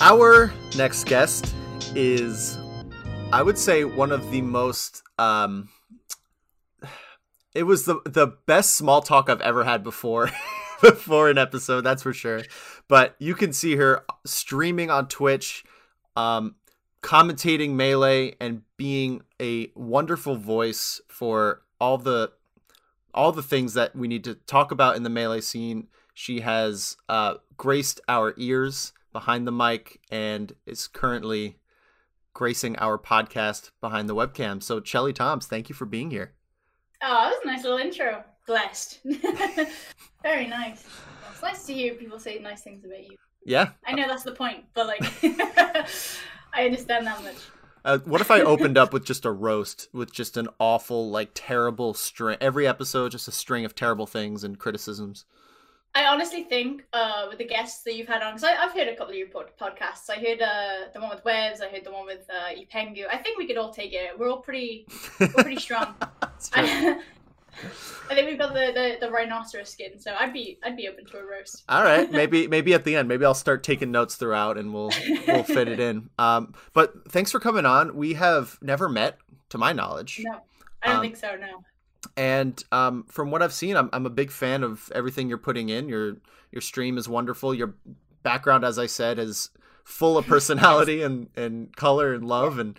Our next guest is, I would say, one of the most. Um, it was the the best small talk I've ever had before, before an episode. That's for sure. But you can see her streaming on Twitch, um, commentating melee, and being a wonderful voice for all the all the things that we need to talk about in the melee scene. She has uh, graced our ears behind the mic and is currently gracing our podcast behind the webcam. So, Chelly Toms, thank you for being here. Oh, that was a nice little intro. Blessed. Very nice. It's nice to hear people say nice things about you. Yeah. I know that's the point, but like, I understand that much. Uh, what if I opened up with just a roast, with just an awful, like, terrible string? Every episode, just a string of terrible things and criticisms. I honestly think uh, with the guests that you've had on, because I've heard a couple of your pod- podcasts. I heard uh, the one with Webs. I heard the one with uh, Ipengu. I think we could all take it. We're all pretty, we're pretty strong. I, I think we've got the, the, the rhinoceros skin, so I'd be I'd be open to a roast. All right, maybe maybe at the end, maybe I'll start taking notes throughout, and we'll we'll fit it in. Um, but thanks for coming on. We have never met, to my knowledge. No, I don't Um, think so. No. And um, from what I've seen, I'm I'm a big fan of everything you're putting in. Your your stream is wonderful. Your background, as I said, is full of personality and, and color and love. And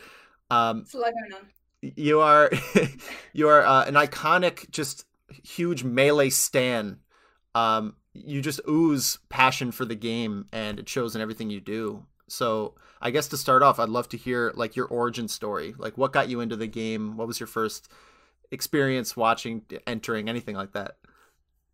um, It's a lot going on. you are you are uh, an iconic, just huge melee stan. Um, you just ooze passion for the game, and it shows in everything you do. So I guess to start off, I'd love to hear like your origin story. Like, what got you into the game? What was your first experience watching, entering, anything like that?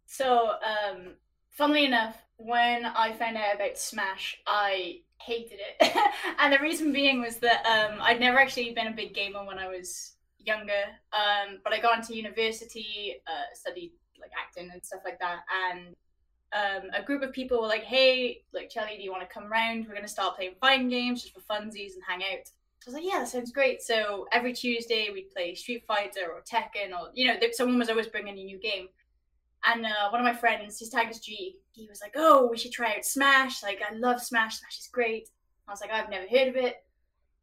So, um, funnily enough, when I found out about Smash, I hated it, and the reason being was that um, I'd never actually been a big gamer when I was younger. Um, but I got into university, uh, studied like acting and stuff like that, and um, a group of people were like, "Hey, like Chelly, do you want to come round? We're gonna start playing fighting games just for funsies and hang out." I was like, "Yeah, that sounds great." So every Tuesday we'd play Street Fighter or Tekken, or you know, someone was always bringing a new game. And uh, one of my friends, his tag is G, he was like, "Oh, we should try out Smash. Like, I love Smash. Smash is great." I was like, "I've never heard of it."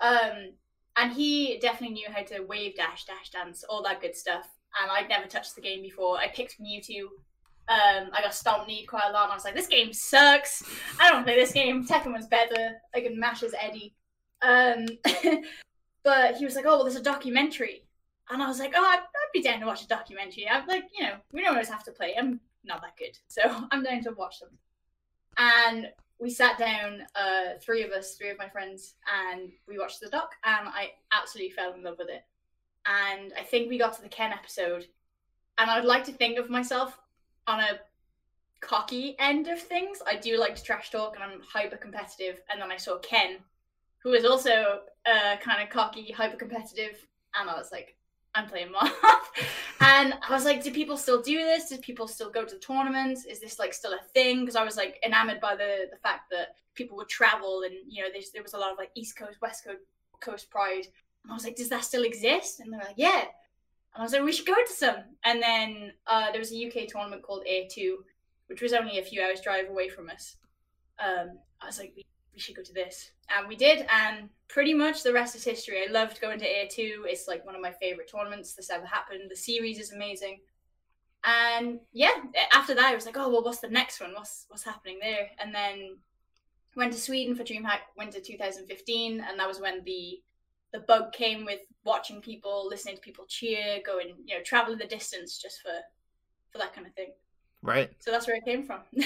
Um, and he definitely knew how to wave dash, dash dance, all that good stuff. And I'd never touched the game before. I picked Mewtwo. Um, I got Stomp Knee quite a lot, and I was like, "This game sucks. I don't play this game. Tekken was better. I can mash as Eddie." Um, but he was like, "Oh, well, there's a documentary." And I was like, oh, I'd, I'd be down to watch a documentary. I'm like, you know, we don't always have to play. I'm not that good. So I'm down to watch them. And we sat down, uh, three of us, three of my friends, and we watched the doc, and I absolutely fell in love with it. And I think we got to the Ken episode, and I would like to think of myself on a cocky end of things. I do like to trash talk, and I'm hyper competitive. And then I saw Ken, who is also uh, kind of cocky, hyper competitive, and I was like, I'm playing off. and I was like, do people still do this? Do people still go to the tournaments? Is this like still a thing? Because I was like enamored by the the fact that people would travel and you know there's, there was a lot of like East Coast, West Coast, Coast pride. And I was like, does that still exist? And they're like, yeah. And I was like, we should go to some. And then uh, there was a UK tournament called A2, which was only a few hours drive away from us. Um, I was like, we, should go to this. And we did, and pretty much the rest is history. I loved going to A2. It's like one of my favorite tournaments that's ever happened. The series is amazing. And yeah, after that, I was like, oh, well, what's the next one? What's what's happening there? And then went to Sweden for DreamHack Winter 2015, and that was when the the bug came with watching people, listening to people cheer, going, you know, traveling the distance just for for that kind of thing. Right. So that's where it came from.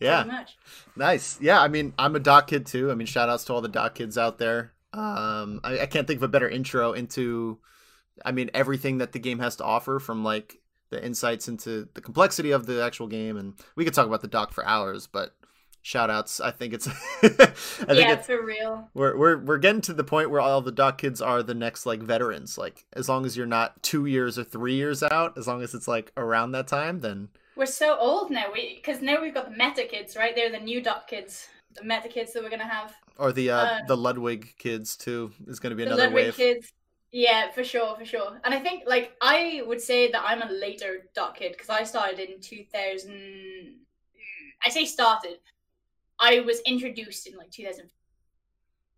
Yeah. Pretty much. Nice. Yeah, I mean, I'm a doc kid too. I mean, shout outs to all the doc kids out there. Um, I, I can't think of a better intro into, I mean, everything that the game has to offer from like the insights into the complexity of the actual game. And we could talk about the doc for hours, but shout outs. I think it's, I think yeah, it's, for real. we're, we're, we're getting to the point where all the doc kids are the next like veterans. Like, as long as you're not two years or three years out, as long as it's like around that time, then We're so old now. We because now we've got the meta kids, right? They're the new doc kids, the meta kids that we're gonna have. or the, uh, Uh, the Ludwig kids too is going to be the another Ludwig wave. kids. Yeah, for sure, for sure. And I think like I would say that I'm a later doc kid because I started in 2000. I say started. I was introduced in like 2000.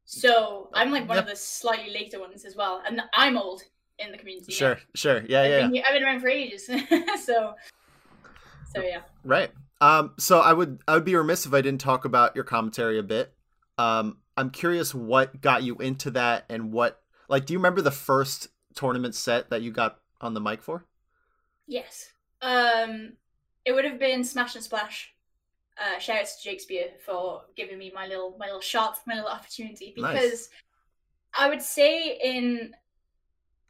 So I'm like one Yep. of the slightly later ones as well, and I'm old in the community. Sure, sure. Yeah, I've, yeah. been, here- I've been around for ages, so so yeah. Right. Um, so I would I would be remiss if I didn't talk about your commentary a bit. Um, I'm curious what got you into that and what like do you remember the first tournament set that you got on the mic for? Yes. Um, it would have been Smash and Splash. Uh, shout out to Shakespeare for giving me my little my little shot, my little opportunity. Nice. Because I would say in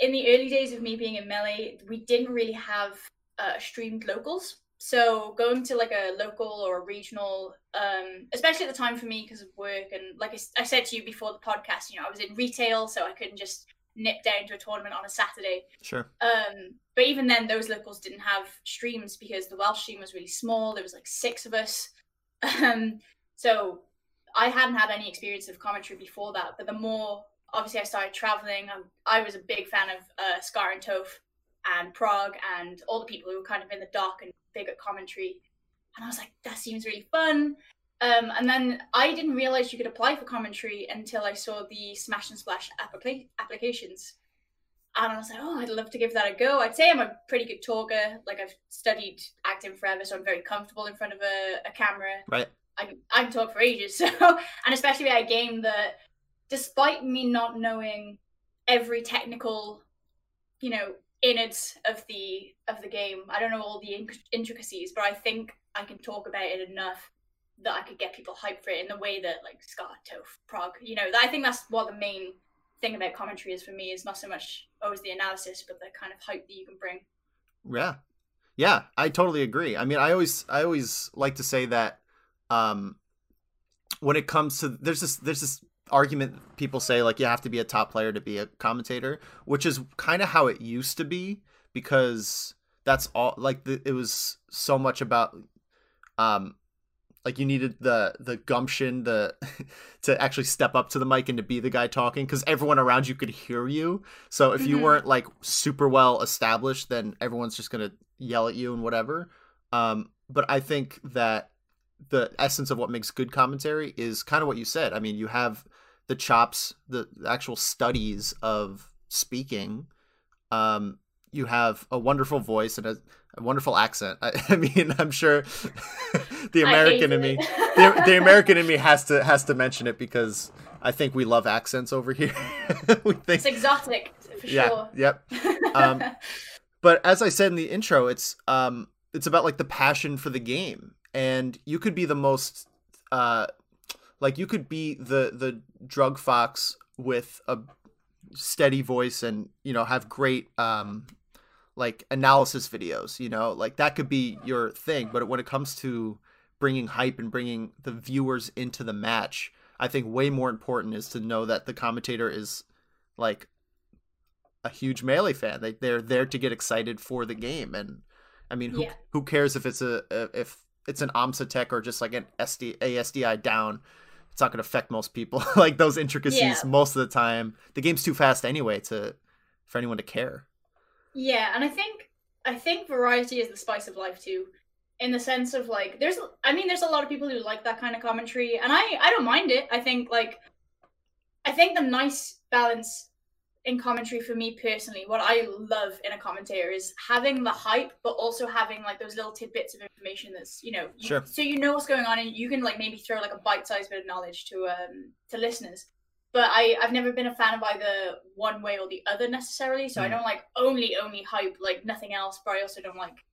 in the early days of me being in melee, we didn't really have uh, streamed locals. So going to like a local or a regional, um, especially at the time for me because of work and like I said to you before the podcast, you know, I was in retail, so I couldn't just nip down to a tournament on a Saturday. Sure. Um, but even then, those locals didn't have streams because the Welsh stream was really small. There was like six of us, um, so I hadn't had any experience of commentary before that. But the more, obviously, I started traveling. um, I was a big fan of uh, Scar and Toph and Prog and all the people who were kind of in the dark and big at commentary. And I was like, that seems really fun. Um, and then I didn't realize you could apply for commentary until I saw the Smash and Splash applica- applications. And I was like, oh, I'd love to give that a go. I'd say I'm a pretty good talker. Like, I've studied acting forever, so I'm very comfortable in front of a, a camera. Right. I can, I can talk for ages. So, and especially with a game that, despite me not knowing every technical, you know, innards of the of the game, I don't know all the intricacies, but I think I can talk about it enough that I could get people hyped for it in the way that like Scar, Toph, Prog, you know, I think that's what the main thing about commentary is for me is not so much always the analysis, but the kind of hype that you can bring. Yeah. Yeah, I totally agree. I mean, I always I always like to say that um when it comes to there's this there's this argument people say like you have to be a top player to be a commentator, which is kind of how it used to be because that's all like the, it was so much about um like you needed the the gumption the to actually step up to the mic and to be the guy talking because everyone around you could hear you. So if you Mhm. weren't like super well established then everyone's just gonna yell at you and whatever. Um but i think that the essence of what makes good commentary is kind of what you said. I mean you have the chops the actual studies of speaking um you have a wonderful voice and a, a wonderful accent I, I mean i'm sure the american in me the, the American in me has to has to mention it because I think we love accents over here. we think, it's exotic for yeah, sure. yep. Um, But as I said in the intro, it's um, it's about like the passion for the game, and you could be the most, uh, like you could be the the Druggedfox with a steady voice and you know have great um like analysis videos you know like that could be your thing but when it comes to bringing hype and bringing the viewers into the match i think way more important is to know that the commentator is like a huge melee fan they, they're there to get excited for the game and i mean who, Yeah. who cares if it's a, if it's an Amsah tech or just like an SD, asdi down it's not going to affect most people like those intricacies Yeah. most of the time the game's too fast anyway to for anyone to care Yeah, and I think I think variety is the spice of life too. In the sense of like there's I mean there's a lot of people who like that kind of commentary and I I don't mind it. I think like I think the nice balance in commentary for me personally, what I love in a commentator is having the hype but also having like those little tidbits of information that's, you know, you, Sure. so you know what's going on and you can like maybe throw like a bite-sized bit of knowledge to um to listeners but I, I've never been a fan of either one way or the other necessarily. So I Mm. don't like only only hype like nothing else, but I also don't like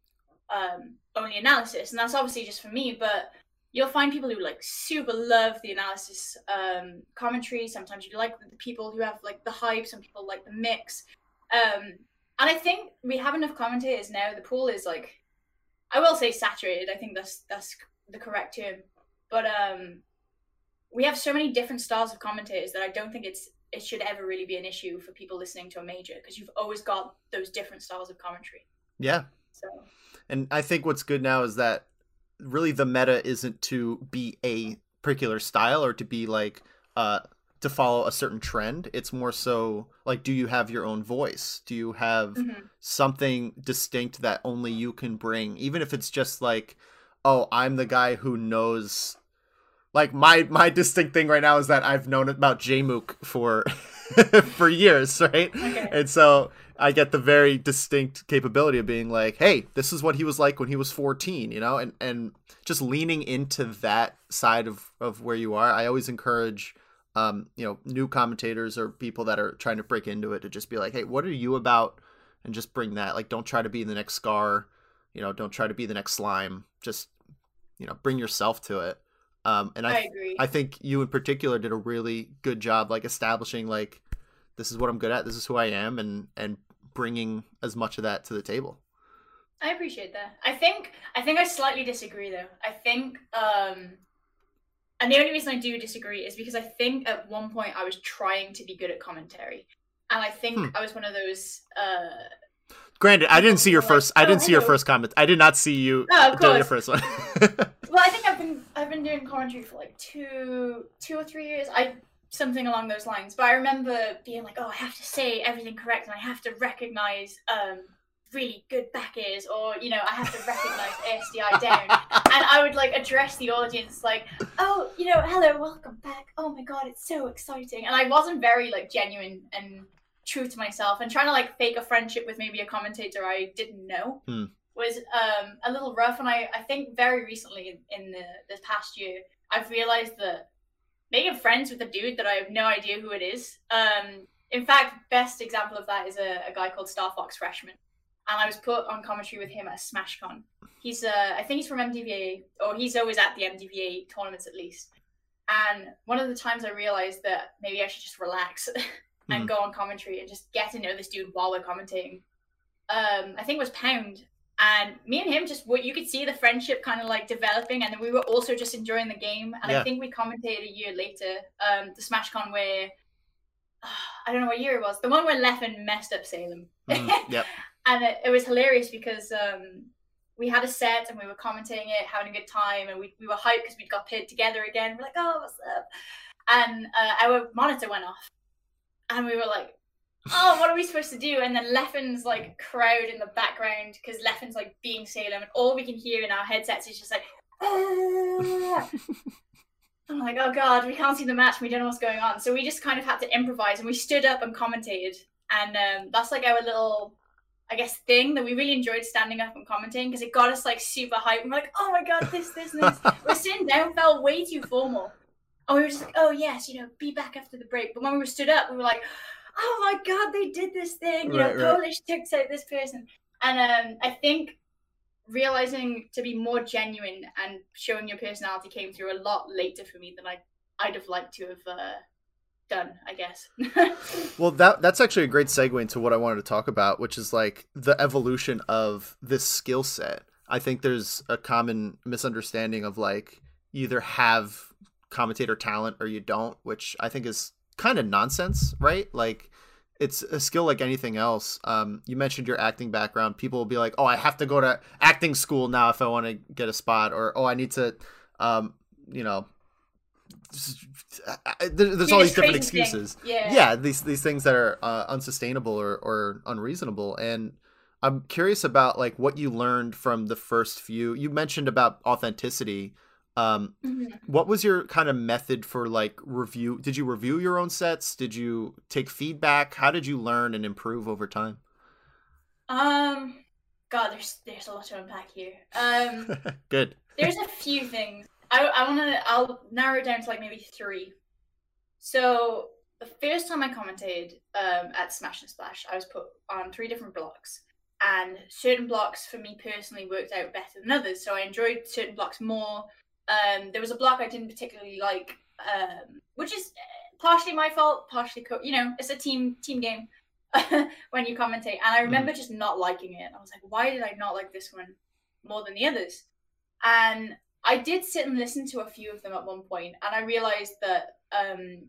um, only analysis, and that's obviously just for me. But you'll find people who like super love the analysis um, commentary. Sometimes you like the people who have like the hype. Some people like the mix. Um, and I think we have enough commentators now. The pool is like, I will say saturated. I think that's that's the correct term. But um, we have so many different styles of commentators that I don't think it's it should ever really be an issue for people listening to a major because you've always got those different styles of commentary. yeah So And I think what's good now is that really the meta isn't to be a particular style or to be like uh to follow a certain trend. It's more so like do you have your own voice? Do you have mhm. something distinct that only you can bring even if it's just like oh, I'm the guy who knows like my my distinct thing right now is that I've known about Jmook for for years, right? Okay. And so I get the very distinct capability of being like, hey, this is what he was like when he was 14, you know, and and just leaning into that side of of where you are. I always encourage um, you know, new commentators or people that are trying to break into it to just be like, hey, what are you about? And just bring that. Like, don't try to be the next Scar, you know, don't try to be the next Slime. Just, you know, bring yourself to it. Um, and I, I agree. I think you in particular did a really good job, like establishing like, this is what I'm good at. This is who I am, and and bringing as much of that to the table. I appreciate that. I think I think I slightly disagree though. I think um and the only reason I do disagree is because I think at one point I was trying to be good at commentary. And I think hmm. I was one of those uh Granted, I didn't see your first. I didn't oh, see your first comment. I did not see you oh, doing your first one. well, I think I've been I've been doing commentary for like two two or three years. I something along those lines. But I remember being like, oh, I have to say everything correct, and I have to recognize um, really good back is, or you know, I have to recognize ASDI down, and I would like address the audience like, oh, you know, hello, welcome back. Oh my god, it's so exciting, and I wasn't very like genuine and true to myself, and trying to like fake a friendship with maybe a commentator I didn't know. Hmm. Was um, a little rough, and I, I think very recently in, in the this past year, I've realized that making friends with a dude that I have no idea who it is. Um, in fact, best example of that is a, a guy called Star Fox Freshman and I was put on commentary with him at SmashCon. He's, uh, I think he's from MDVA, or he's always at the MDVA tournaments at least. And one of the times I realized that maybe I should just relax and mm. go on commentary and just get to know this dude while we're commentating. Um, I think it was Pound, and me and him just what you could see the friendship kind of like developing, and then we were also just enjoying the game. And yeah. I think we commentated a year later, um, the SmashCon where uh, I don't know what year it was, the one where Leffen messed up Salem. Mm, yep. and it, it was hilarious because um, we had a set and we were commenting it, having a good time, and we, we were hyped because we'd got paired together again. We're like, oh, what's up? And uh, our monitor went off, and we were like, oh, what are we supposed to do? And then Leffen's like crowd in the background because Leffen's like being Salem, and all we can hear in our headsets is just like, ah. I'm like, oh god, we can't see the match. We don't know what's going on. So we just kind of had to improvise, and we stood up and commentated, and um, that's like our little I guess, thing that we really enjoyed standing up and commenting because it got us like super hyped. We're like, oh my god, this, this, this. we're sitting down felt way too formal. And we were just like, oh yes, you know, be back after the break. But when we were stood up, we were like, oh my god, they did this thing. You right, know, right. Polish took out this person. And um, I think realizing to be more genuine and showing your personality came through a lot later for me than I I'd have liked to have uh, done, I guess. well, that that's actually a great segue into what I wanted to talk about, which is like the evolution of this skill set. I think there's a common misunderstanding of like you either have commentator talent or you don't, which I think is kind of nonsense, right? Like it's a skill like anything else. Um, you mentioned your acting background. People will be like, "Oh, I have to go to acting school now if I want to get a spot," or "Oh, I need to, um, you know, there's all these different excuses. Yeah. yeah, these these things that are uh, unsustainable or, or unreasonable. And I'm curious about like what you learned from the first few. You mentioned about authenticity. Um, mm-hmm. What was your kind of method for like review? Did you review your own sets? Did you take feedback? How did you learn and improve over time? Um, God, there's there's a lot to unpack here. Um, good. There's a few things. I, I want to, I'll narrow it down to like maybe three. So the first time I commented um, at Smash and Splash, I was put on three different blocks. And certain blocks for me personally worked out better than others. So I enjoyed certain blocks more. Um, there was a block I didn't particularly like, um, which is partially my fault, partially, co- you know, it's a team team game when you commentate. And I remember mm. just not liking it. I was like, why did I not like this one more than the others? And I did sit and listen to a few of them at one point, and I realized that um,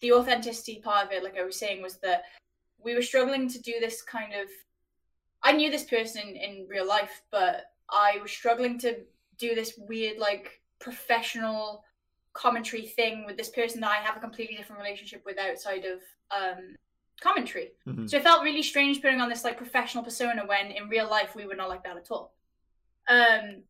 the authenticity part of it, like I was saying, was that we were struggling to do this kind of. I knew this person in real life, but I was struggling to do this weird, like, professional commentary thing with this person that I have a completely different relationship with outside of um, commentary. Mm-hmm. So it felt really strange putting on this like professional persona when in real life we were not like that at all. Um,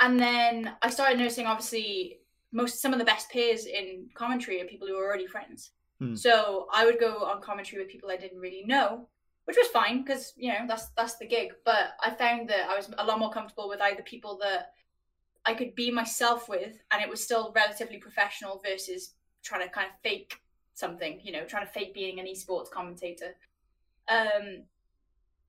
and then I started noticing, obviously, most some of the best peers in commentary are people who are already friends. Hmm. So I would go on commentary with people I didn't really know, which was fine because you know that's that's the gig. But I found that I was a lot more comfortable with either people that I could be myself with, and it was still relatively professional versus trying to kind of fake something. You know, trying to fake being an esports commentator. Um,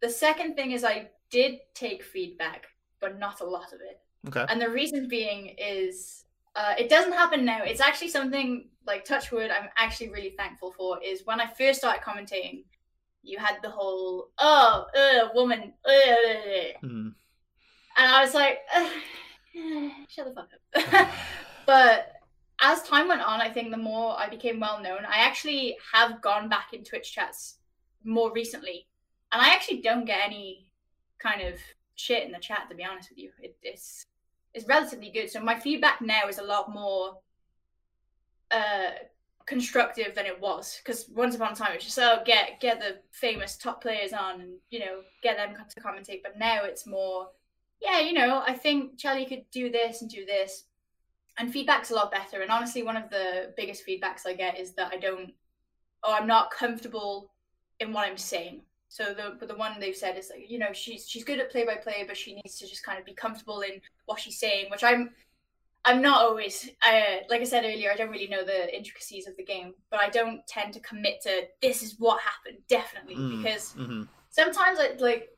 the second thing is I did take feedback, but not a lot of it. Okay. And the reason being is uh, it doesn't happen now. It's actually something like Touchwood. I'm actually really thankful for. Is when I first started commentating, you had the whole oh, uh, woman, uh, Mhm. and I was like, "Ugh, shut the fuck up. but as time went on, I think the more I became well known, I actually have gone back in Twitch chats more recently, and I actually don't get any kind of shit in the chat. To be honest with you, it, it's it's relatively good. So my feedback now is a lot more uh constructive than it was because once upon a time it's just oh get get the famous top players on and you know get them to commentate but now it's more yeah you know i think Charlie could do this and do this and feedback's a lot better and honestly one of the biggest feedbacks i get is that i don't or i'm not comfortable in what i'm saying so the the one they've said is like you know she's she's good at play by play but she needs to just kind of be comfortable in what she's saying which i'm I'm not always, uh, like I said earlier, I don't really know the intricacies of the game, but I don't tend to commit to this is what happened, definitely, Mm. because hmm sometimes I, like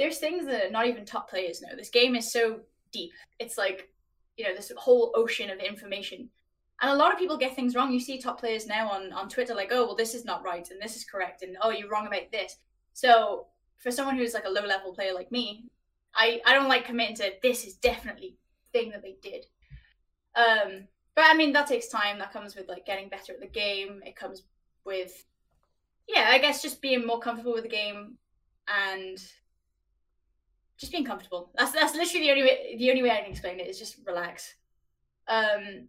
there's things that not even top players know. This game is so deep. It's like you know this whole ocean of information, and a lot of people get things wrong. You see top players now on on Twitter like, oh well, this is not right and this is correct, and oh you're wrong about this. So for someone who's like a low level player like me, I I don't like committing to this is definitely thing that they did. Um, but I mean that takes time. That comes with like getting better at the game. It comes with yeah, I guess just being more comfortable with the game and just being comfortable. That's that's literally the only way the only way I can explain it is just relax. Um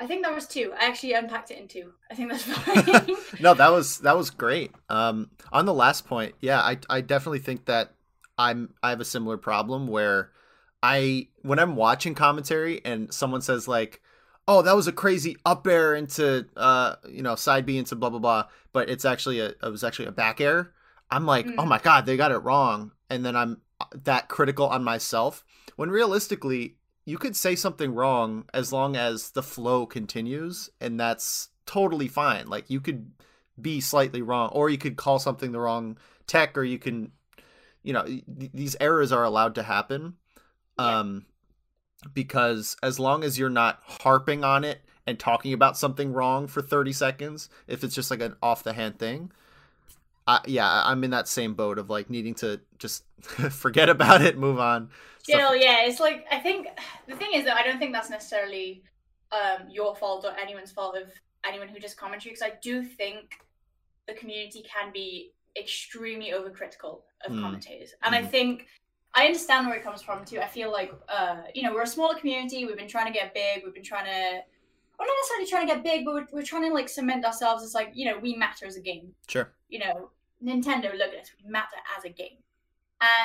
I think that was two. I actually unpacked it in two. I think that's fine. no, that was that was great. Um, on the last point, yeah, I I definitely think that I'm I have a similar problem where I when I'm watching commentary and someone says like, "Oh, that was a crazy up air into uh you know side B into blah blah blah," but it's actually a it was actually a back air. I'm like, Mm. "Oh my god, they got it wrong," and then I'm uh, that critical on myself when realistically you could say something wrong as long as the flow continues and that's totally fine like you could be slightly wrong or you could call something the wrong tech or you can you know th- these errors are allowed to happen Yeah. um because as long as you're not harping on it and talking about something wrong for 30 seconds if it's just like an off the hand thing I, yeah i'm in that same boat of like needing to just forget about it move on Still, yeah, it's like I think the thing is that I don't think that's necessarily um, your fault or anyone's fault of anyone who does commentary because I do think the community can be extremely overcritical of Mm. commentators, and I Mhm. think I understand where it comes from too. I feel like uh, you know we're a smaller community. We've been trying to get big. We've been trying to. we're not necessarily trying to get big, but we're, we're trying to like cement ourselves as like you know we matter as a game sure you know, Nintendo, look at us, we matter as a game.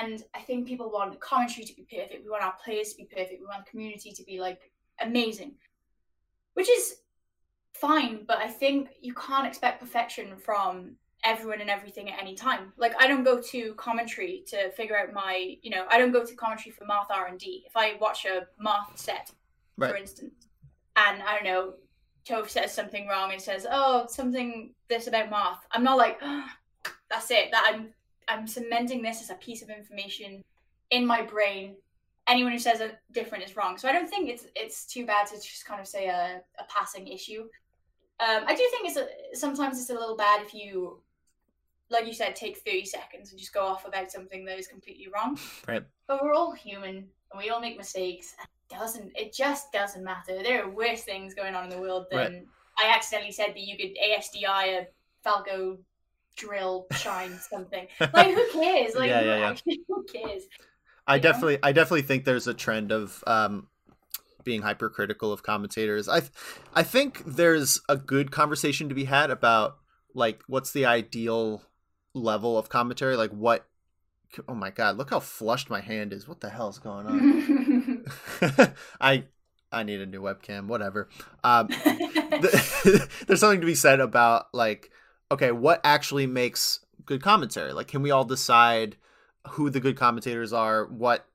And I think people want the commentary to be perfect. We want our players to be perfect. We want the community to be like amazing, which is fine. But I think you can't expect perfection from everyone and everything at any time. Like I don't go to commentary to figure out my, you know, I don't go to commentary for Marth R and D. If I watch a Marth set, for instance, and I don't know, Toph says something wrong and says, "Oh, something this about Marth," I'm not like, "That's it." That I'm I'm cementing this as a piece of information in my brain. Anyone who says it different is wrong. So I don't think it's it's too bad to just kind of say a, a passing issue. Um, I do think it's a, sometimes it's a little bad if you, like you said, take thirty seconds and just go off about something that is completely wrong. Right. But we're all human and we all make mistakes. It doesn't it just doesn't matter. There are worse things going on in the world than Right. I accidentally said that you could ASDI a Falco drill shine something. Like who cares? Like Yeah, yeah, yeah. who cares? I you know? definitely I definitely think there's a trend of um being hypercritical of commentators. I th- I think there's a good conversation to be had about like what's the ideal level of commentary like what oh my god look how flushed my hand is what the hell's going on i I need a new webcam, whatever. Um, the, there's something to be said about like, okay, what actually makes good commentary? Like, can we all decide who the good commentators are? What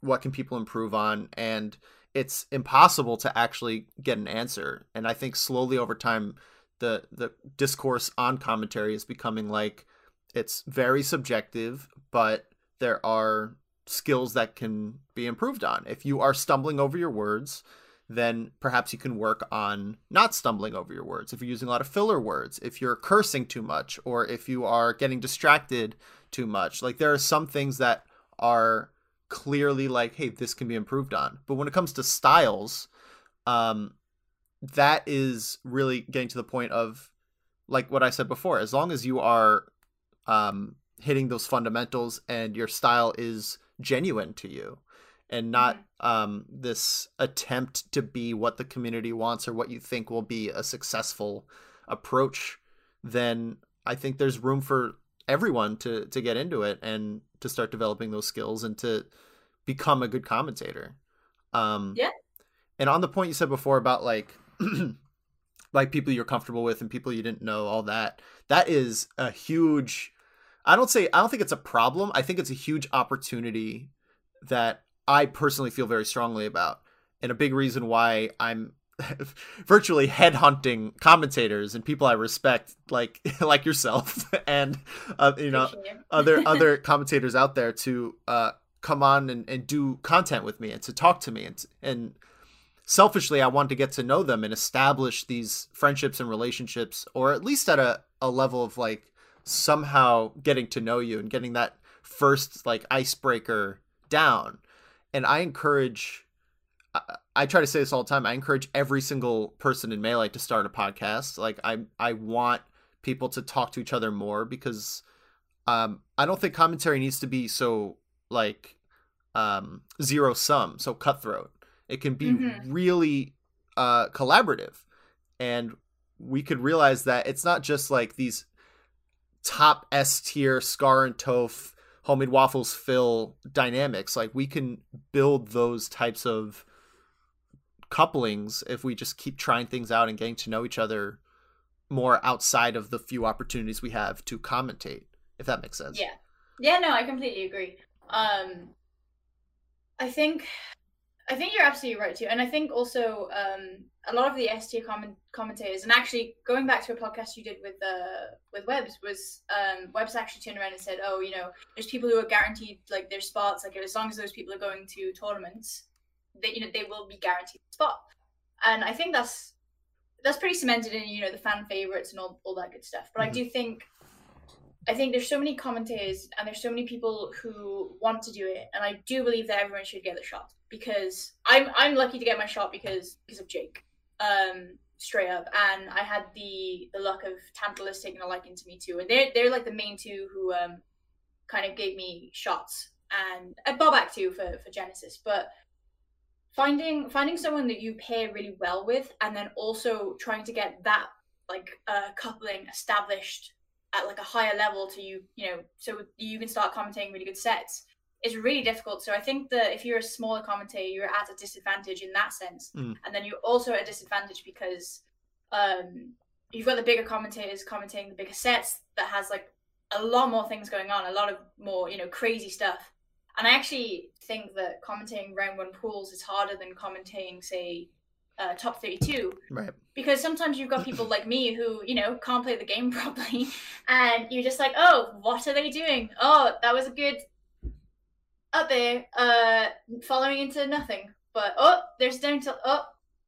what can people improve on? And it's impossible to actually get an answer. And I think slowly over time, the the discourse on commentary is becoming like it's very subjective, but there are skills that can be improved on. If you are stumbling over your words, then perhaps you can work on not stumbling over your words. If you're using a lot of filler words, if you're cursing too much, or if you are getting distracted too much, like there are some things that are clearly like, hey, this can be improved on. But when it comes to styles, um, that is really getting to the point of like what I said before. As long as you are um, hitting those fundamentals and your style is genuine to you and not mm-hmm. um, this attempt to be what the community wants or what you think will be a successful approach, then I think there's room for everyone to to get into it and to start developing those skills and to become a good commentator. Um, yeah. And on the point you said before about like like people you're comfortable with and people you didn't know, all that, that is a huge. I don't say I don't think it's a problem. I think it's a huge opportunity that I personally feel very strongly about, and a big reason why I'm virtually headhunting commentators and people I respect, like like yourself and uh, you know other other commentators out there to uh, come on and, and do content with me and to talk to me and and selfishly I want to get to know them and establish these friendships and relationships or at least at a, a level of like somehow getting to know you and getting that first like icebreaker down and I encourage I, I try to say this all the time I encourage every single person in Melee to start a podcast like I I want people to talk to each other more because um I don't think commentary needs to be so like um, zero sum, so cutthroat. It can be mm-hmm. really uh, collaborative, and we could realize that it's not just like these top S tier Scar and Toph HomeMadeWaffles fill dynamics. Like we can build those types of couplings if we just keep trying things out and getting to know each other more outside of the few opportunities we have to commentate if that makes sense yeah yeah no i completely agree um, I think I think you're absolutely right too, and I think also um, a lot of the S tier comment- commentators, and actually going back to a podcast you did with uh, with Webs, was um, Webs actually turned around and said, "Oh, you know, there's people who are guaranteed like their spots. Like as long as those people are going to tournaments, that you know they will be guaranteed a spot." And I think that's that's pretty cemented in you know the fan favorites and all, all that good stuff. But mm-hmm. I do think I think there's so many commentators and there's so many people who want to do it, and I do believe that everyone should get the shot because I'm I'm lucky to get my shot because because of Jake, um, straight up, and I had the the luck of Tantalus taking a liking to me too, and they're they're like the main two who um kind of gave me shots, and and Bobak too for for Genesis, but finding finding someone that you pair really well with, and then also trying to get that like uh, coupling established at like a higher level to you, you know, so you can start commentating really good sets It's really difficult. So I think that if you're a smaller commentator, you're at a disadvantage in that sense, mm. and then you're also at a disadvantage because um, you've got the bigger commentators commentating the bigger sets that has like a lot more things going on, a lot of more you know crazy stuff. And I actually think that commentating round one pools is harder than commentating, say, uh, top 32 right. Because sometimes you've got people like me who you know can't play the game properly and you're just like oh what are they doing? Oh that was a good up there uh following into nothing. But oh there's down to oh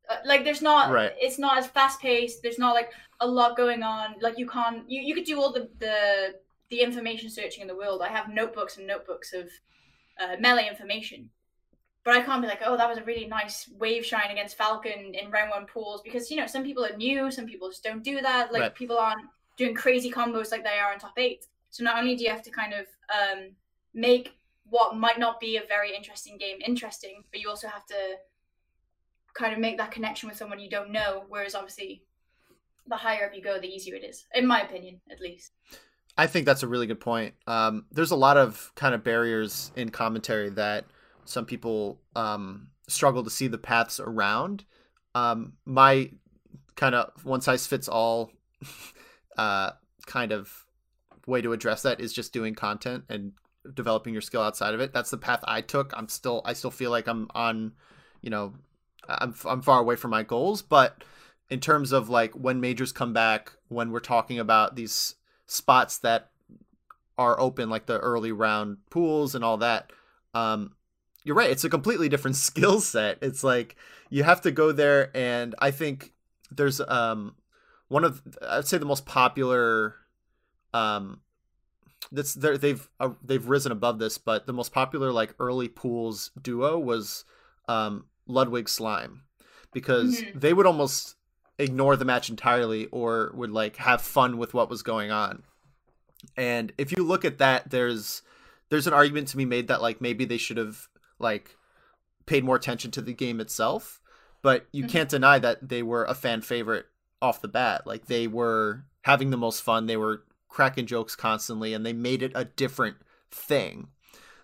uh, like there's not right. it's not as fast paced there's not like a lot going on like you can't you, you could do all the the the information searching in the world. I have notebooks and notebooks of uh, melee information but I can't be like, oh, that was a really nice wave shine against Falcon in round one pools because you know some people are new, some people just don't do that. Like right. people aren't doing crazy combos like they are in top eight. So not only do you have to kind of um, make what might not be a very interesting game interesting, but you also have to kind of make that connection with someone you don't know. Whereas obviously, the higher up you go, the easier it is, in my opinion, at least. I think that's a really good point. Um, there's a lot of kind of barriers in commentary that some people um, struggle to see the paths around. Um, my kind of one size fits all uh, kind of way to address that is just doing content and developing your skill outside of it. That's the path I took. I'm still I still feel like I'm on, you know, I'm I'm far away from my goals, but in terms of like when majors come back, when we're talking about these spots that are open like the early round pools and all that, um you're right, it's a completely different skill set. It's like you have to go there and I think there's um one of I'd say the most popular um that's they've uh, they've risen above this, but the most popular like early pools duo was um, Ludwig Slime because mm-hmm. they would almost ignore the match entirely or would like have fun with what was going on. And if you look at that, there's there's an argument to be made that like maybe they should have like paid more attention to the game itself, but you mm-hmm. can't deny that they were a fan favorite off the bat. Like they were having the most fun. They were cracking jokes constantly and they made it a different thing.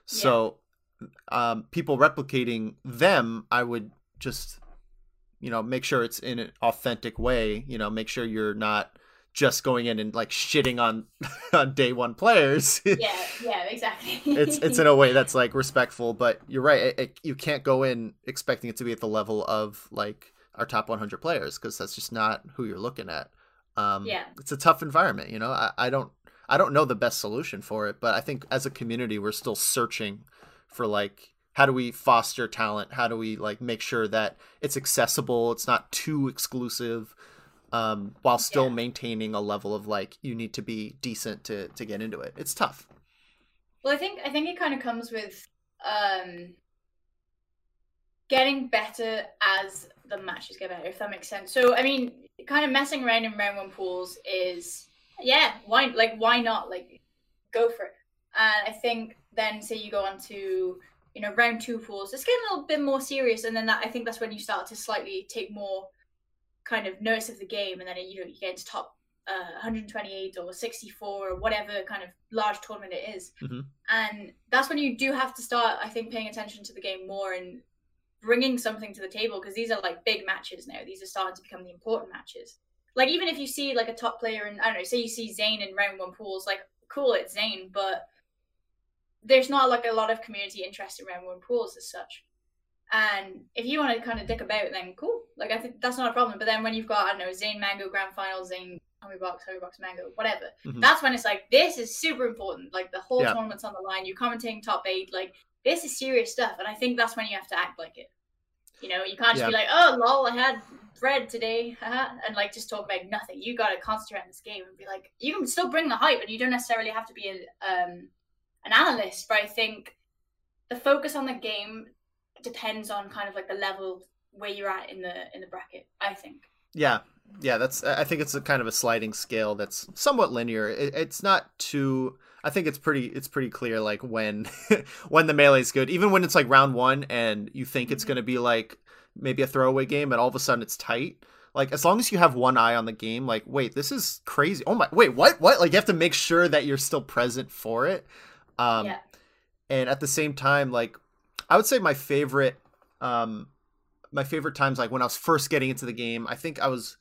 So yeah. um, people replicating them, I would just you know make sure it's in an authentic way. You know, make sure you're not just going in and like shitting on on day one players. yeah, yeah, exactly. it's it's in a way that's like respectful, but you're right. It, it, you can't go in expecting it to be at the level of like our top 100 players because that's just not who you're looking at. Um, yeah, it's a tough environment. You know, I, I don't I don't know the best solution for it, but I think as a community we're still searching for like how do we foster talent? How do we like make sure that it's accessible? It's not too exclusive, um, while still yeah. maintaining a level of like you need to be decent to to get into it. It's tough. Well, I think I think it kind of comes with um, getting better as the matches get better, if that makes sense. So, I mean, kind of messing around in round one pools is, yeah, why, like, why not? Like, go for it. And I think then, say you go on to, you know, round two pools, it's getting a little bit more serious. And then that, I think that's when you start to slightly take more kind of notice of the game. And then, you know, you get into top uh, 128 or 64 or whatever kind of large tournament it is. Mm-hmm. And that's when you do have to start, I think, paying attention to the game more and bringing something to the table because these are like big matches now. These are starting to become the important matches. Like even if you see like a top player and I don't know, say you see Zain in round one pools, like cool, it's Zain, but there's not like a lot of community interest in round one pools as such. And if you want to kind of dick about, then cool. Like I think that's not a problem. But then when you've got I don't know Zain Mang0 Grand Final, Zain Hungrybox, Hungry Box Mang0, whatever, mm-hmm. that's when it's like this is super important. Like the whole yeah. tournament's on the line. You're commenting top eight. Like this is serious stuff, and I think that's when you have to act like it. You know, you can't just yeah. be like, "Oh, lol, I had bread today," and like just talk about nothing. You got to concentrate on this game and be like, you can still bring the hype, and you don't necessarily have to be a, um, an analyst. But I think the focus on the game depends on kind of like the level where you're at in the in the bracket. I think. Yeah, yeah, that's. I think it's a kind of a sliding scale that's somewhat linear. It, it's not too I think it's pretty it's pretty clear like when when the melee is good, even when it's like round one and you think it's mm-hmm. gonna be like maybe a throwaway game and all of a sudden it's tight. Like as long as you have one eye on the game, like wait, this is crazy. Oh my, wait, what? What? Like you have to make sure that you're still present for it. Um, yeah. And at the same time, like I would say my favorite, um, my favorite times, like when I was first getting into the game, I think I was,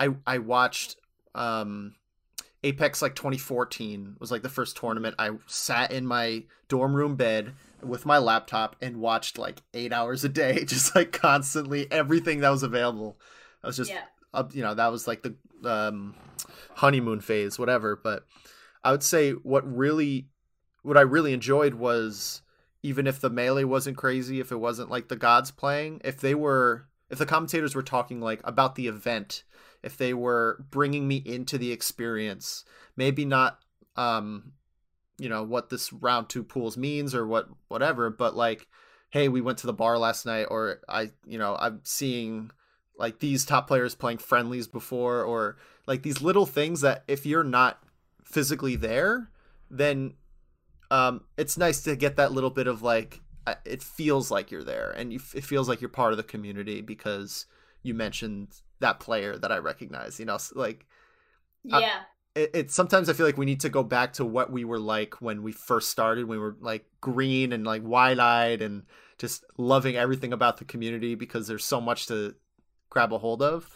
I I watched um Apex like 2014 was like the first tournament. I sat in my dorm room bed with my laptop and watched like eight hours a day, just like constantly everything that was available. I was just, yeah. up, you know, that was like the um, honeymoon phase, whatever. But I would say what really, what I really enjoyed was even if the melee wasn't crazy, if it wasn't like the gods playing, if they were, if the commentators were talking like about the event if they were bringing me into the experience maybe not um you know what this round two pools means or what whatever but like hey we went to the bar last night or i you know i'm seeing like these top players playing friendlies before or like these little things that if you're not physically there then um it's nice to get that little bit of like it feels like you're there and you, it feels like you're part of the community because you mentioned that player that I recognize. You know, like yeah. I, it, it, sometimes I feel like we need to go back to what we were like when we first started. When we were like green and like wide eyed and just loving everything about the community because there's so much to grab a hold of.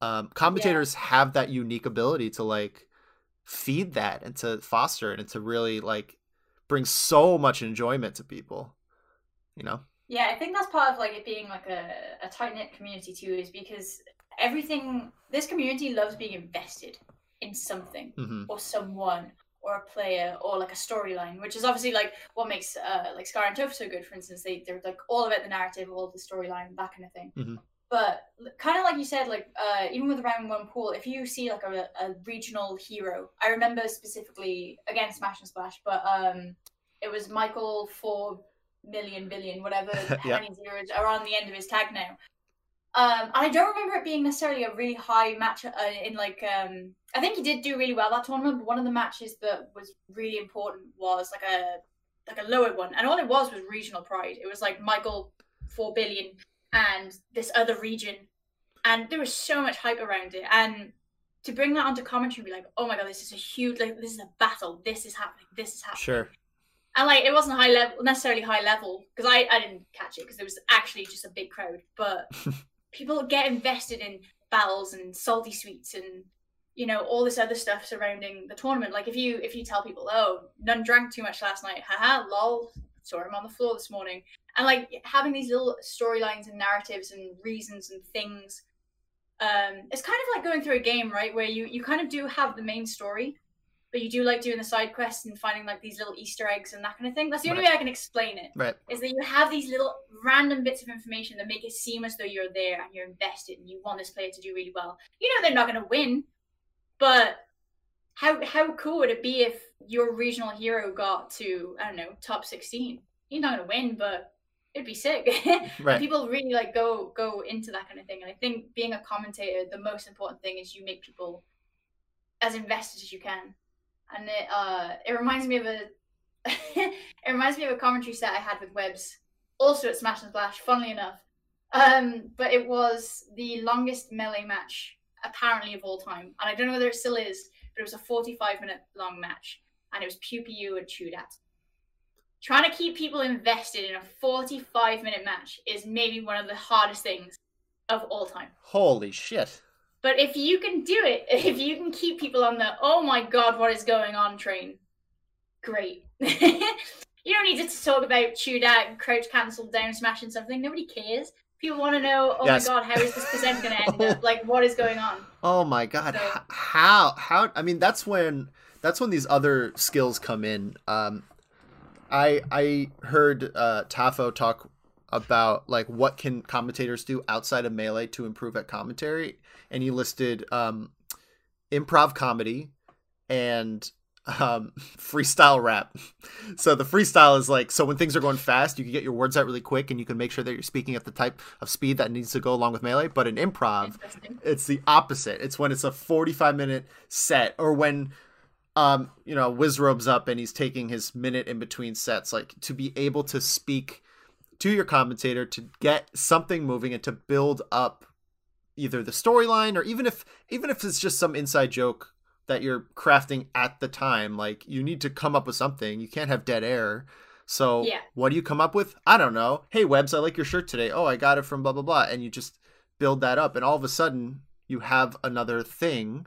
Um, commentators yeah. have that unique ability to like feed that and to foster it and to really like bring so much enjoyment to people. You know. Yeah, I think that's part of like it being like a, a tight knit community too, is because everything this community loves being invested in something mm-hmm. or someone or a player or like a storyline, which is obviously like what makes uh, like Scar and Toph so good. For instance, they they're like all about the narrative, all the storyline, that kind of thing. Mm-hmm. But kind of like you said, like uh, even with the round one pool, if you see like a, a regional hero, I remember specifically again Smash and Splash, but um, it was Michael four million billion whatever how many zeros are on the end of his tag now. Um, and I don't remember it being necessarily a really high match uh, in like um, I think he did do really well that tournament. But one of the matches that was really important was like a like a lower one, and all it was was regional pride. It was like Michael four billion and this other region, and there was so much hype around it. And to bring that onto commentary, be like, oh my god, this is a huge like this is a battle. This is happening. This is happening. Sure. And like it wasn't high level necessarily high level because I I didn't catch it because it was actually just a big crowd, but people get invested in battles and salty suites and you know all this other stuff surrounding the tournament like if you if you tell people oh none drank too much last night haha lol saw him on the floor this morning and like having these little storylines and narratives and reasons and things um it's kind of like going through a game right where you you kind of do have the main story but you do like doing the side quests and finding like these little Easter eggs and that kind of thing. That's the only right. way I can explain it. Right. Is that you have these little random bits of information that make it seem as though you're there and you're invested and you want this player to do really well. You know they're not going to win, but how how cool would it be if your regional hero got to I don't know top sixteen? He's not going to win, but it'd be sick. right. people really like go go into that kind of thing, and I think being a commentator, the most important thing is you make people as invested as you can and it uh it reminds me of a it reminds me of a commentary set I had with Webs, also at Smash and Splash, funnily enough. Um, but it was the longest melee match apparently of all time, and I don't know whether it still is, but it was a 45 minute long match, and it was Pew Pew and Chudat. Trying to keep people invested in a 45 minute match is maybe one of the hardest things of all time. Holy shit. But if you can do it, if you can keep people on the oh my god, what is going on train, great. you don't need to talk about Chudat, crouch cancel, down smashing something. Nobody cares. People want to know, oh yes. my god, how is this percent going to end up? Like, what is going on? Oh my god, so, how how? I mean, that's when that's when these other skills come in. Um, I I heard uh, Tafo talk about like what can commentators do outside of melee to improve at commentary and he listed um, improv comedy and um, freestyle rap. So the freestyle is like so when things are going fast, you can get your words out really quick, and you can make sure that you're speaking at the type of speed that needs to go along with melee. But in improv, it's the opposite. It's when it's a 45 minute set, or when um, you know Wizrobe's up and he's taking his minute in between sets, like to be able to speak to your commentator to get something moving and to build up either the storyline or even if even if it's just some inside joke that you're crafting at the time like you need to come up with something. You can't have dead air. So yeah. what do you come up with? I don't know. Hey webs i like your shirt today. Oh i got it from blah blah blah. And you just build that up. And all of a sudden you have another thing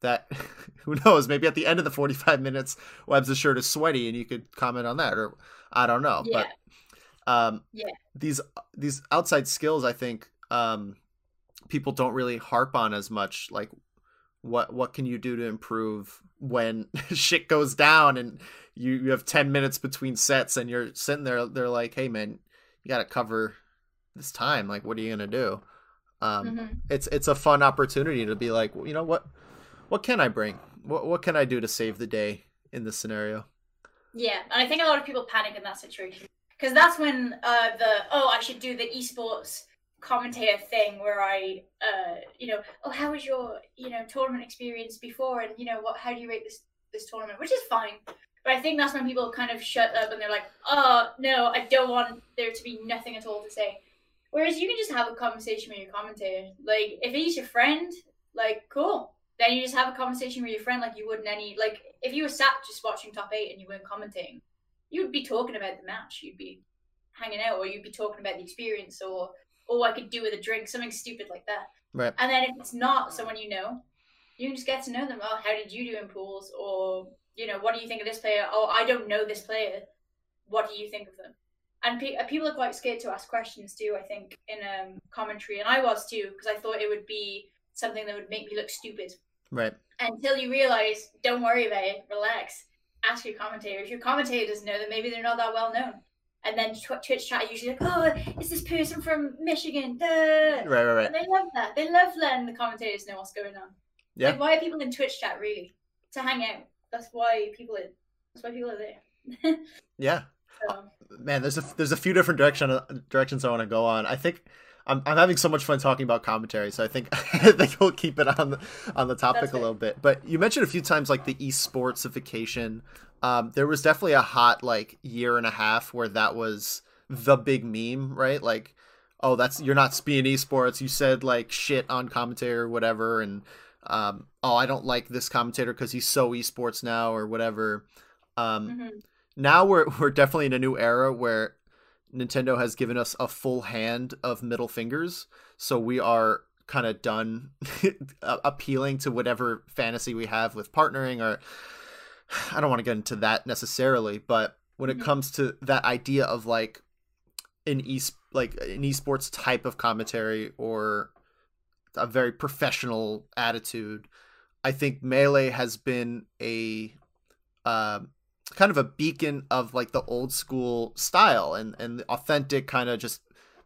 that who knows maybe at the end of the 45 minutes webs' shirt is sweaty and you could comment on that or i don't know yeah. but um yeah these these outside skills i think um people don't really harp on as much like what what can you do to improve when shit goes down and you, you have 10 minutes between sets and you're sitting there they're like hey man you got to cover this time like what are you going to do um mm-hmm. it's it's a fun opportunity to be like you know what what can i bring what what can i do to save the day in this scenario yeah and i think a lot of people panic in that situation because that's when uh the oh i should do the esports commentator thing where I, uh, you know, oh, how was your, you know, tournament experience before, and you know, what, how do you rate this this tournament, which is fine. But I think that's when people kind of shut up and they're like, oh no, I don't want there to be nothing at all to say. Whereas you can just have a conversation with your commentator. Like if he's your friend, like cool. Then you just have a conversation with your friend like you would in any like if you were sat just watching top eight and you weren't commenting, you would be talking about the match. You'd be hanging out, or you'd be talking about the experience, or oh, I could do with a drink, something stupid like that. Right. And then if it's not someone you know, you can just get to know them. Oh, how did you do in pools? Or you know, what do you think of this player? Oh, I don't know this player. What do you think of them? And pe- people are quite scared to ask questions too. I think in um, commentary, and I was too, because I thought it would be something that would make me look stupid. Right. Until you realize, don't worry about it. Relax. Ask your commentators. Your commentator doesn't know, then maybe they're not that well known. And then tw- Twitch chat usually like, oh, is this person from Michigan? Duh. Right, right, right. And they love that. They love letting the commentators know what's going on. Yeah. Like, why are people in Twitch chat really? To hang out. That's why people are. That's why people are there. Yeah. so, Man, there's a there's a few different direction uh, directions I want to go on. I think I'm I'm having so much fun talking about commentary, so I think I think we'll keep it on the on the topic That's a little bit. But you mentioned a few times like the esportsification. Um, there was definitely a hot like year and a half where that was the big meme, right? Like, oh, that's you're not being esports. You said like shit on commentary or whatever, and um, oh, I don't like this commentator because he's so esports now or whatever. Um, mhm. now we're we're definitely in a new era where Nintendo has given us a full hand of middle fingers, so we are kind of done appealing to whatever fantasy we have with partnering or I don't want to get into that necessarily, but when it Mhm. comes to that idea of like an e like an esports type of commentary or a very professional attitude, I think Melee has been a um kind of a beacon of like the old school style and and the authentic kind of just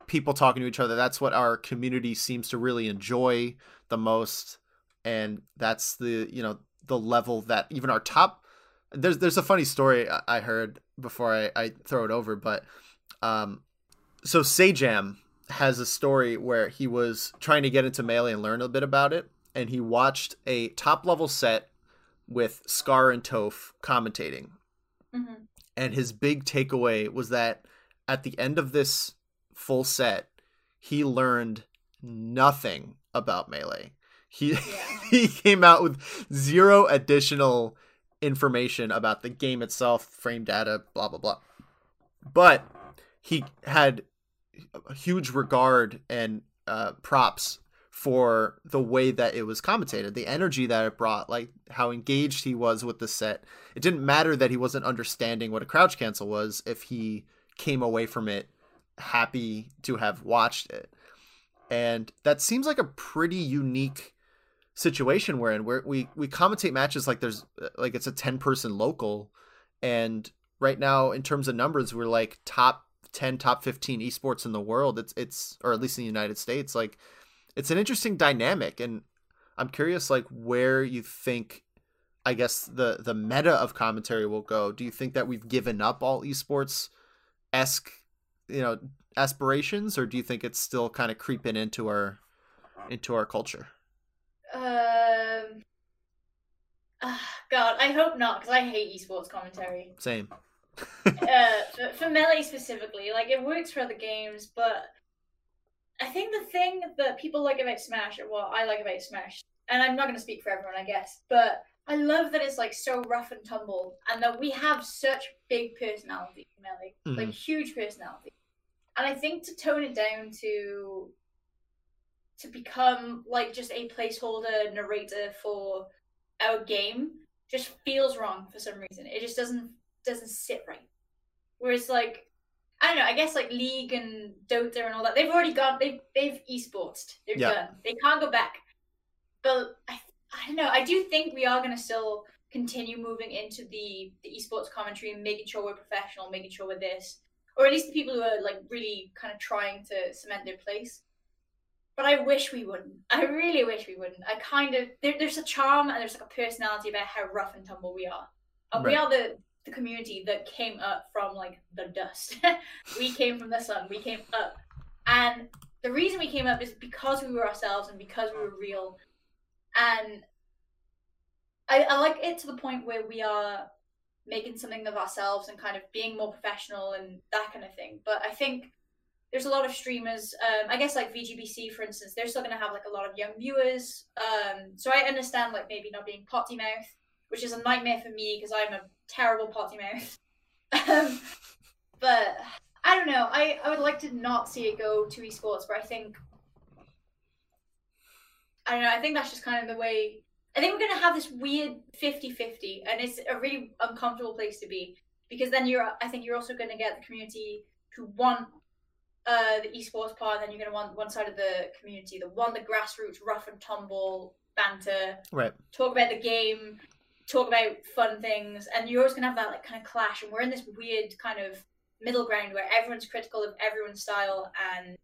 people talking to each other. That's what our community seems to really enjoy the most. And that's the you know the level that even our top there's there's a funny story I- I heard before I, I throw it over but um so Sajam has a story where he was trying to get into melee and learn a bit about it and he watched a top level set with Scar and Toph commentating Mhm. and his big takeaway was that at the end of this full set he learned nothing about melee he Yeah. he came out with zero additional information about the game itself frame data blah blah blah but he had a huge regard and uh, props for the way that it was commentated, the energy that it brought, like how engaged he was with the set. It didn't matter that he wasn't understanding what a crouch cancel was if he came away from it happy to have watched it. And that seems like a pretty unique situation we're in where we we commentate matches like there's like it's a 10 person local and right now in terms of numbers we're like top 10 top 15 esports in the world it's it's or at least in the United States like it's an interesting dynamic and I'm curious like where you think I guess the the meta of commentary will go do you think that we've given up all esports esque you know aspirations or do you think it's still kind of creeping into our into our culture Um. ah, God, I hope not, because I hate esports commentary. same uh, for, for melee specifically, like it works for other games, but I think the thing that people like about Smash, or what I like about Smash, and I'm not going to speak for everyone, I guess, but I love that it's like so rough and tumble, and that we have such big personality in melee, mm-hmm. like huge personality, and I think to tone it down to to become like just a placeholder narrator for our game just feels wrong for some reason. It just doesn't doesn't sit right. Whereas like I don't know, I guess like League and Dota and all that, they've already gone they've they've esports. They're Yeah. done. They can't go back. But I I don't know, I do think we are gonna still continue moving into the, the esports commentary and making sure we're professional, making sure we're this. Or at least the people who are like really kind of trying to cement their place. But I wish we wouldn't. I really wish we wouldn't. I kind of there, there's a charm and there's like a personality about how rough and tumble we are. And we are the the community that came up from like the dust. we came from the sun. We came up, and the reason we came up is because we were ourselves and because we were real. And I, I like it to the point where we are making something of ourselves and kind of being more professional and that kind of thing. But I think there's a lot of streamers. Um, I guess like VGBC, for instance, they're still going to have like a lot of young viewers. Um, so I understand like maybe not being potty mouth, which is a nightmare for me because I'm a terrible potty mouth. um, but I don't know. I, I would like to not see it go to esports, but I think I don't know. I think that's just kind of the way. I think we're going to have this weird 50-50, and it's a really uncomfortable place to be because then you're. I think you're also going to get the community who want uh, the esports part, and then you're going to want one side of the community that want the grassroots rough and tumble banter, right? Talk about the game, talk about fun things, and you're always going to have that like kind of clash. And we're in this weird kind of middle ground where everyone's critical of everyone's style and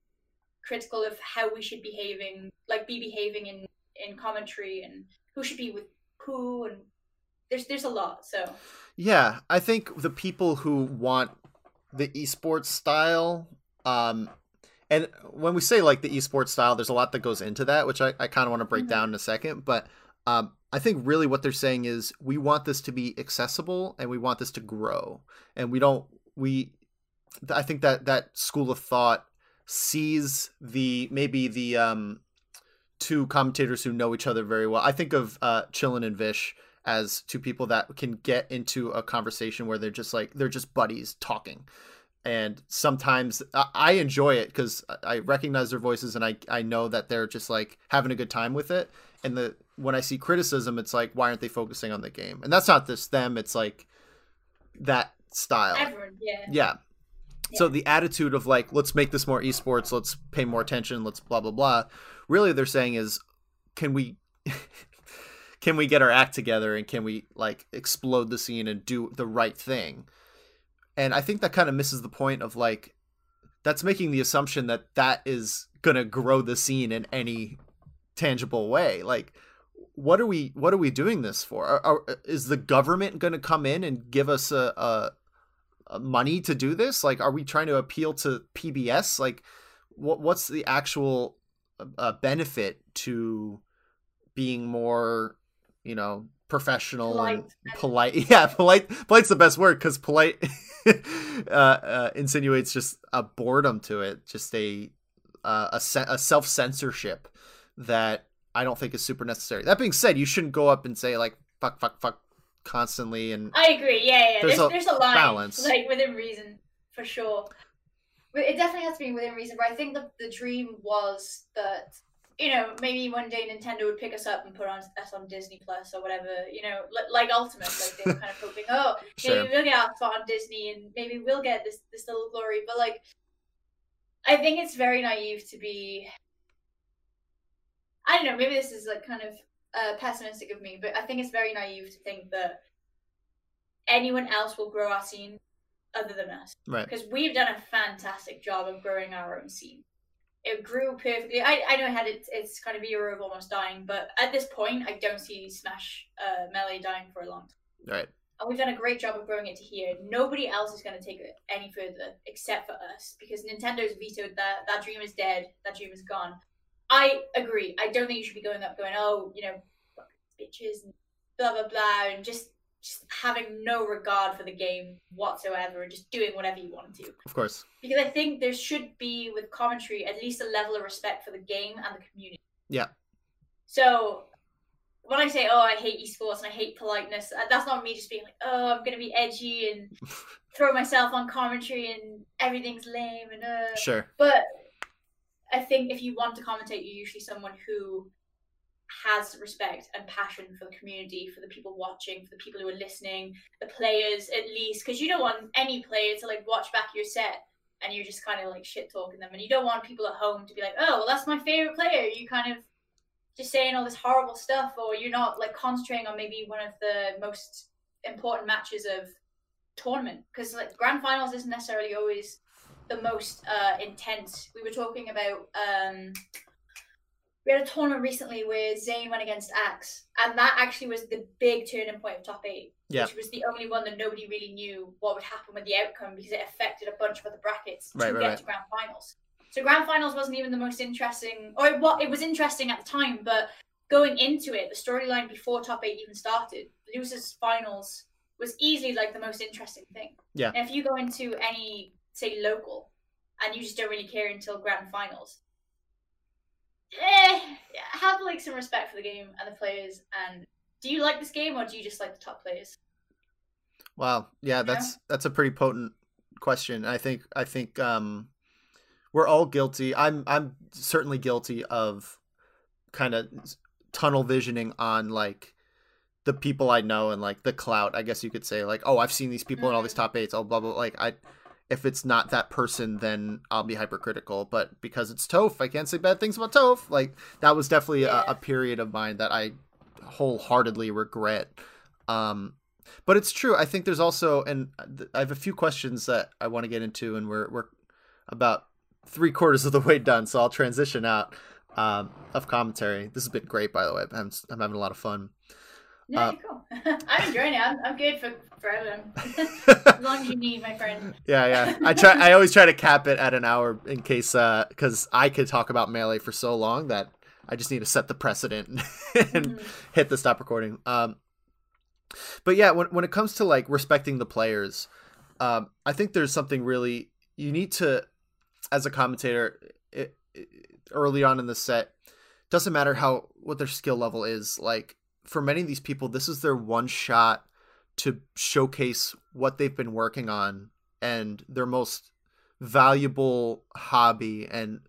critical of how we should be behaving, like be behaving in in commentary and who should be with who and there's there's a lot. So yeah, I think the people who want the esports style, um, and when we say like the esports style, there's a lot that goes into that, which I, I kind of want to break mm-hmm. down in a second. But um, I think really what they're saying is we want this to be accessible and we want this to grow, and we don't we. I think that that school of thought sees the maybe the um, two commentators who know each other very well. I think of uh, Chillin and Vish as two people that can get into a conversation where they're just like they're just buddies talking. And sometimes I enjoy it because I recognize their voices and I, I know that they're just like having a good time with it. And the when I see criticism, it's like why aren't they focusing on the game? And that's not just them. It's like that style. Everyone, yeah. Yeah. So the attitude of like, let's make this more esports, let's pay more attention, let's blah blah blah. Really, they're saying is, can we, can we get our act together and can we like explode the scene and do the right thing? And I think that kind of misses the point of like, that's making the assumption that that is gonna grow the scene in any tangible way. Like, what are we what are we doing this for? Are, are, is the government going to come in and give us a, a, uh, money to do this? Like, are we trying to appeal to PBS? Like, what what's the actual uh, benefit to being more, you know, professional polite. and polite? Yeah, polite. Polite's the best word because polite uh, uh, insinuates just a boredom to it, just a uh, a, a self censorship that I don't think is super necessary. That being said, you shouldn't go up and say like fuck, fuck, fuck constantly and I agree. Yeah, yeah. There's, there's, a, there's a line balance. like within reason for sure. But it definitely has to be within reason. But I think the the dream was that you know maybe one day Nintendo would pick us up and put on us on Disney Plus or whatever. You know, like Ultimate, like they were kind of hoping, oh, sure. maybe we'll get our spot on Disney and maybe we'll get this this little glory. But like, I think it's very naive to be. I don't know. Maybe this is like kind of uh, pessimistic of me, but I think it's very naive to think that anyone else will grow our scene other than us. Right. Because we've done a fantastic job of growing our own scene. It grew perfectly. I, I know it had its, its kind of era of almost dying, but at this point, I don't see Smash uh, Melee dying for a long time. Right. And we've done a great job of growing it to here. Nobody else is going to take it any further except for us because Nintendo's vetoed that. That dream is dead. That dream is gone. I agree. I don't think you should be going up going, oh, you know, bitches and blah blah blah, and just just having no regard for the game whatsoever and just doing whatever you want to. Of course. Because I think there should be with commentary at least a level of respect for the game and the community. Yeah. So when I say, oh, I hate esports and I hate politeness, uh, that's not me just being like, oh, I'm going to be edgy and throw myself on commentary and everything's lame and uh. Sure. But I think if you want to commentate, you're usually someone who has respect and passion for the community, for the people watching, for the people who are listening, the players at least, because you don't want any player to like watch back your set and you're just kind of like shit talking them, and you don't want people at home to be like, oh, well, that's my favorite player. You kind of just saying all this horrible stuff, or you're not like concentrating on maybe one of the most important matches of tournament. Because like grand finals isn't necessarily always the most uh, intense. We were talking about um, we had a tournament recently where Zain went against Axe, and that actually was the big turning point of top eight. Yeah. Which was the only one that nobody really knew what would happen with the outcome because it affected a bunch of other brackets right, to right, get right. to grand finals. So grand finals wasn't even the most interesting, or what it was interesting at the time, but going into it, the storyline before top eight even started, losers finals was easily like the most interesting thing. Yeah. And if you go into any say local, and you just don't really care until grand finals, eh, have like some respect for the game and the players. And do you like this game or do you just like the top players? Wow, yeah, that's that's a pretty potent question. I think I think um, we're all guilty. I'm I'm certainly guilty of kind of tunnel visioning on like the people I know and like the clout. I guess you could say like, oh, I've seen these people in all these Mm-hmm. top eights. Oh, blah blah. Like I, if it's not that person, then I'll be hypercritical. But because it's Toph, I can't say bad things about Toph. Like that was definitely Yeah. a, a period of mine that I wholeheartedly regret. Um, but it's true. I think there's also, and I have a few questions that I want to get into, and we're we're about three quarters of the way done, so I'll transition out um, of commentary. This has been great, by the way. I'm I'm having a lot of fun. No, Uh, you're cool. I'm enjoying it. I'm, I'm good for forever. as long as you need, my friend. Yeah, yeah. I try. I always try to cap it at an hour in case, because I could talk about melee for so long that I just need to set the precedent and Mhm. hit the stop recording. Um, but yeah, when when it comes to like respecting the players, um, I think there's something really you need to, as a commentator, it, it, early on in the set, doesn't matter how what their skill level is. Like for many of these people, this is their one shot to showcase what they've been working on and their most valuable hobby and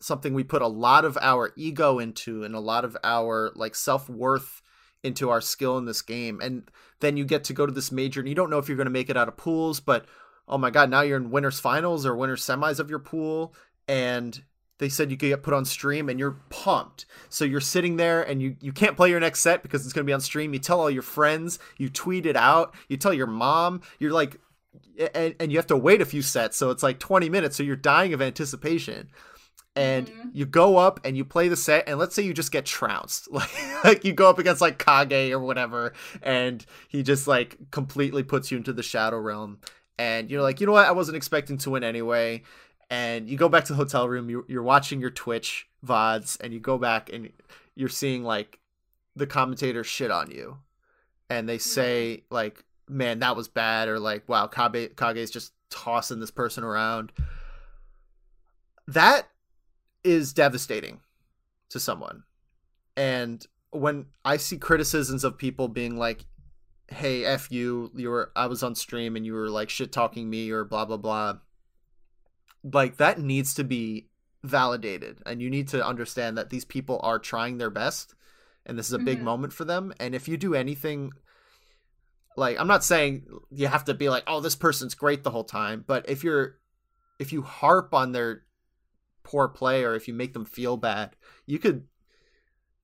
something we put a lot of our ego into and a lot of our like self-worth into our skill in this game. And then you get to go to this major and you don't know if you're going to make it out of pools but oh my god now you're in winners finals or winners semis of your pool. And they said you could get put on stream and you're pumped. So you're sitting there and you, you can't play your next set because it's going to be on stream. You tell all your friends you tweet it out you tell your mom you're like and, and you have to wait a few sets so it's like 20 minutes so you're dying of anticipation. And Mhm. you go up and you play the set and let's say you just get trounced. Like, like you go up against like kage or whatever and he just like completely puts you into the shadow realm. And you're like you know what? I wasn't expecting to win anyway and you go back to the hotel room you, you're watching your twitch vods and you go back and you're seeing like the commentators shit on you. And they hmm. say like man that was bad or like wow kage kage's just tossing this person around. That is devastating to someone. And when i see criticisms of people being like hey f you you were i was on stream and you were like shit talking me or blah blah blah like that needs to be validated and you need to understand that these people are trying their best and this is a big Mhm. moment for them and if you do anything like i'm not saying you have to be like oh this person's great the whole time but if you're if you harp on their poor play or if you make them feel bad you could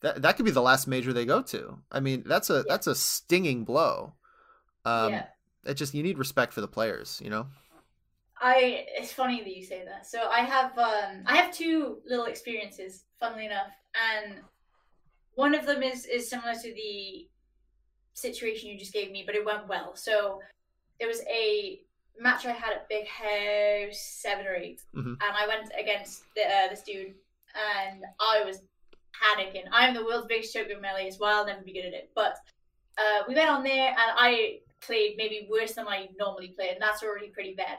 that that could be the last major they go to i mean that's a Yeah. that's a stinging blow um yeah. it just you need respect for the players you know I it's funny that you say that. So I have um I have two little experiences, funnily enough, and one of them is is similar to the situation you just gave me, but it went well. So there was a match I had at Big House seven or 8 Mhm. and I went against the, uh, this dude, and I was panicking. I'm the world's biggest choker melee as well. I'll never be good at it, but uh, we went on there, and I played maybe worse than I normally play, and that's already pretty bad.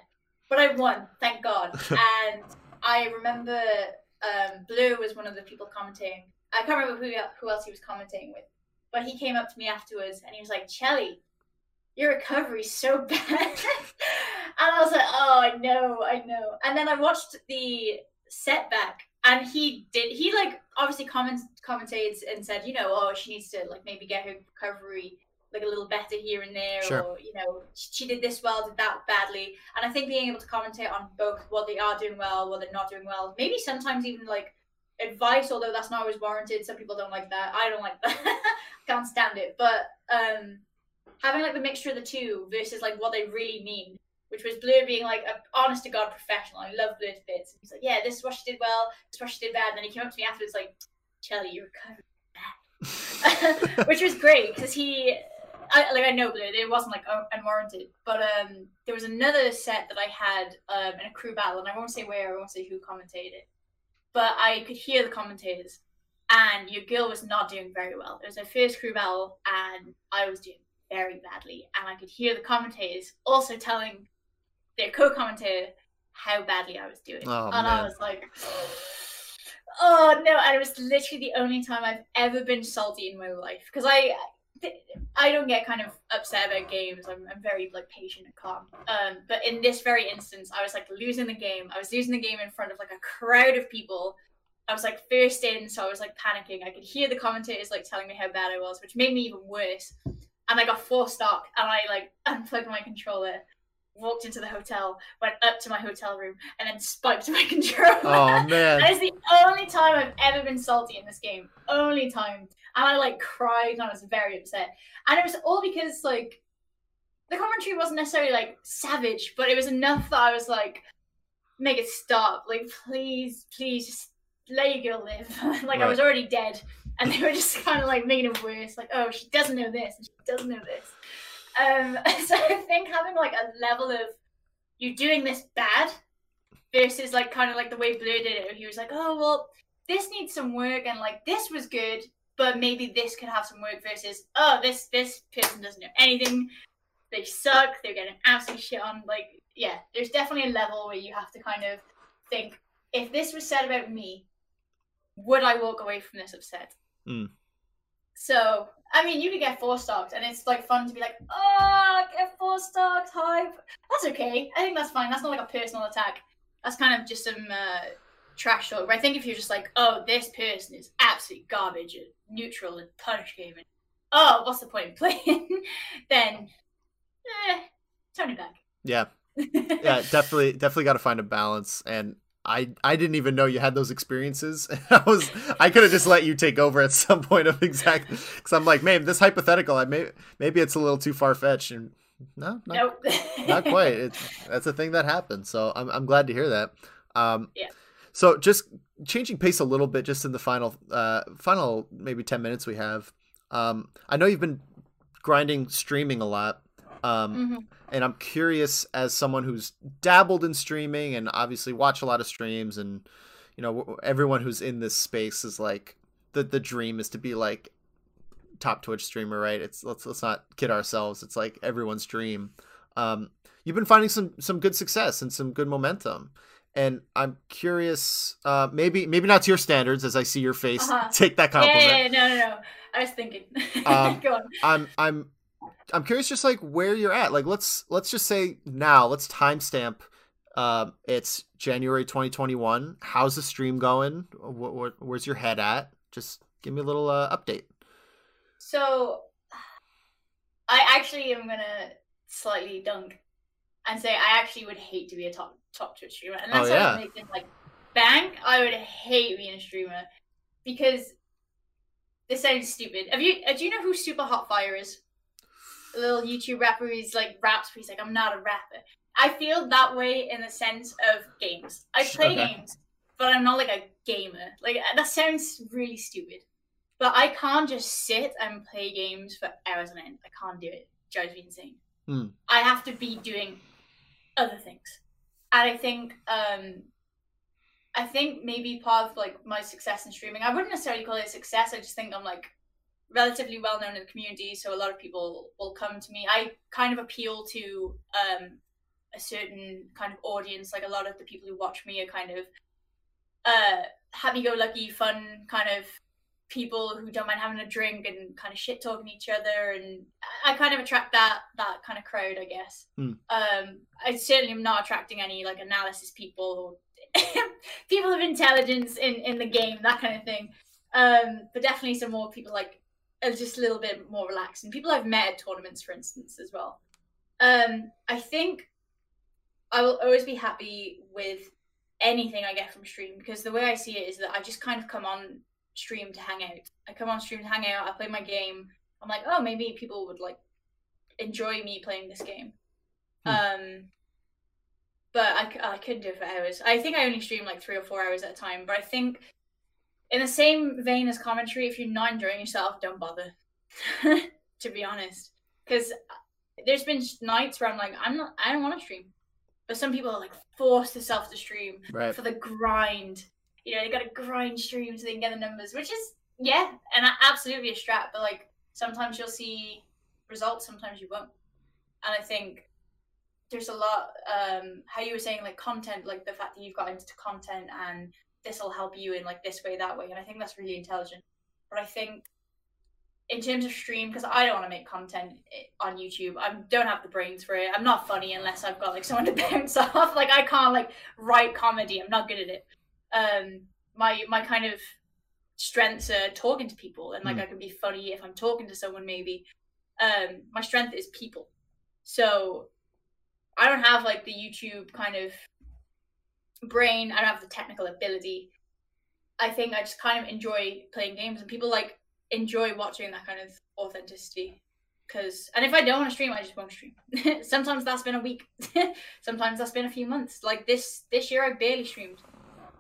But I won, thank God. and I remember um, Blue was one of the people commenting. I can't remember who who else he was commenting with, but he came up to me afterwards and he was like, "Chelly, your recovery's so bad." and I was like, "Oh, I know, I know." And then I watched the setback, and he did. He like obviously comment commentated and said, you know, oh, she needs to like maybe get her recovery like a little better here and there, Sure. or you know, she did this well, did that badly. And I think being able to commentate on both what they are doing well, what they're not doing well, maybe sometimes even like advice, although that's not always warranted. Some people don't like that. I don't like that. Can't stand it. But um having like the mixture of the two versus like what they really mean, which was Blur being like a honest to God professional. I love Blur's bits. And he's like, Yeah, this is what she did well, this is what she did bad. And then he came up to me afterwards like, Chelly, you recovered bad. which was great because he I, like I know that it wasn't like unwarranted, but um, there was another set that I had um, in a crew battle, and I won't say where, I won't say who commentated, but I could hear the commentators, and your girl was not doing very well. It was her first crew battle, and I was doing very badly, and I could hear the commentators also telling their co-commentator how badly I was doing, Oh, and I was like. Oh no! And it was literally the only time I've ever been salty in my life because I, I don't get kind of upset about games. I'm, I'm very like patient and calm. Um, but in this very instance, I was like losing the game. I was losing the game in front of like a crowd of people. I was like first in, so I was like panicking. I could hear the commentators like telling me how bad I was, which made me even worse. And I got four stock, and I like unplugged my controller, walked into the hotel, went up to my hotel room, and then spiked my controller. Oh man, that is the only time I've ever been salty in this game. Only time, and I like cried, and I was very upset. And it was all because like the commentary wasn't necessarily like savage, but it was enough that I was like, make it stop. Like, please, please, just let your girl live. like, I was already dead, and they were just kind of like making it worse. Like, oh, she doesn't know this, and she doesn't know this. Um, so I think having like a level of you doing this bad versus like kind of like the way Blur did it. He was like, oh well, this needs some work, and like this was good, but maybe this could have some work. Versus, oh, this this person doesn't know anything. They suck. They're getting absolutely shit on. Like, yeah, there's definitely a level where you have to kind of think, if this was said about me, would I walk away from this upset? Mm. So, I mean, you could get four stocks, and it's like fun to be like, oh, get four stocks, hype. That's okay. I think that's fine. That's not like a personal attack. That's kind of just some uh, trash talk. But I think if you're just like, oh, this person is absolute garbage and neutral and punish game, and oh, what's the point in playing? then, eh, turn it back. yeah, yeah, definitely, definitely got to find a balance. And I, I didn't even know you had those experiences. I was, I could have just let you take over at some point of exactly because I'm like, man, this hypothetical, I may, maybe it's a little too far fetched, and no, not, nope. not quite. It's that's a thing that happens. So I'm, I'm glad to hear that. Um, Yeah. So just changing pace a little bit, just in the final, uh, final maybe ten minutes we have. Um, I know you've been grinding streaming a lot. Um, Mhm. and I'm curious as someone who's dabbled in streaming and obviously watch a lot of streams and you know everyone who's in this space is like the the dream is to be like top Twitch streamer, right? It's let's let's not kid ourselves. It's like everyone's dream. Um, you've been finding some some good success and some good momentum. And I'm curious, uh, maybe maybe not to your standards, as I see your face Uh-huh. take that Yeah, compliment. yeah, yeah, no, no, no. I was thinking. Um, Go on. I'm I'm I'm curious just like where you're at. Like let's let's just say now, let's timestamp um it's January 2021. How's the stream going? Where's your head at? Just give me a little uh, update. So, I actually am gonna slightly dunk and say I actually would hate to be a top top Twitch streamer, and that's Oh, yeah. I make it like bang. I would hate being a streamer because this sounds stupid. Have you? uh, Do you know who Supa Hot Fire is? A little YouTube rapper. He's like raps, but he's like, I'm not a rapper. I feel that way in the sense of games. I play Okay. games, but I'm not like a gamer. Like that sounds really stupid. But I can't just sit and play games for hours on end. I can't do it. It drives me insane. Hmm. I have to be doing other things. And I think um I think maybe part of like my success in streaming, I wouldn't necessarily call it success. I just think I'm like relatively well known in the community, so a lot of people will come to me. I kind of appeal to um a certain kind of audience. Like a lot of the people who watch me are kind of uh happy-go-lucky, fun kind of people who don't mind having a drink and kind of shit talking each other and I kind of attract that that kind of crowd I guess. Hmm. Um I certainly am not attracting any like analysis people or people of intelligence in in the game that kind of thing. Um but definitely some more people like are just a little bit more relaxed and people I've met at tournaments for instance as well. Um I think I will always be happy with anything I get from stream because the way I see it is that I just kind of come on stream to hang out. I come on stream to hang out. I play my game. I'm like, oh, maybe people would like enjoy me playing this game. Hmm. Um, but I, I couldn't do it for hours. I think I only stream like three or four hours at a time. But I think, in the same vein as commentary, if you're not enjoying yourself, don't bother. to be honest, because there's been nights where I'm like, I'm not, I don't want to stream. But some people are like forced themselves to stream Right. for the grind. You know, they got to grind streams so they can get the numbers, which is yeah, and absolutely a strat. But like sometimes you'll see results, sometimes you won't. And I think there's a lot. Um, how you were saying like content, like the fact that you've got into content and this will help you in like this way, that way, and I think that's really intelligent. But I think in terms of stream, because I don't want to make content on YouTube. I don't have the brains for it. I'm not funny unless I've got like someone to bounce off. Like I can't like write comedy. I'm not good at it. Um, my my kind of strengths are talking to people, and like mm. I can be funny if I'm talking to someone. Maybe um, my strength is people. So I don't have like the YouTube kind of brain. I don't have the technical ability. I think I just kind of enjoy playing games, and people like enjoy watching that kind of authenticity. Because and if I don't want to stream, I just won't stream. Sometimes that's been a week. Sometimes that's been a few months. Like this this year, I barely streamed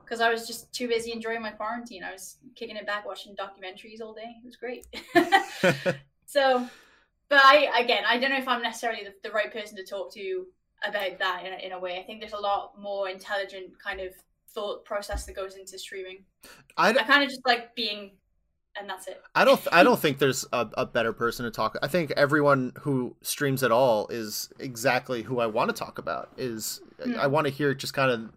because I was just too busy enjoying my quarantine. I was kicking it back, watching documentaries all day. It was great. so, but I again, I don't know if I'm necessarily the, the right person to talk to about that in a, in a way. I think there's a lot more intelligent kind of thought process that goes into streaming. I, I kind of just like being and that's it. I don't. Th- I don't think there's a, a, better person to talk. I think everyone who streams at all is exactly who I want to talk about. Is mm. I want to hear just kind of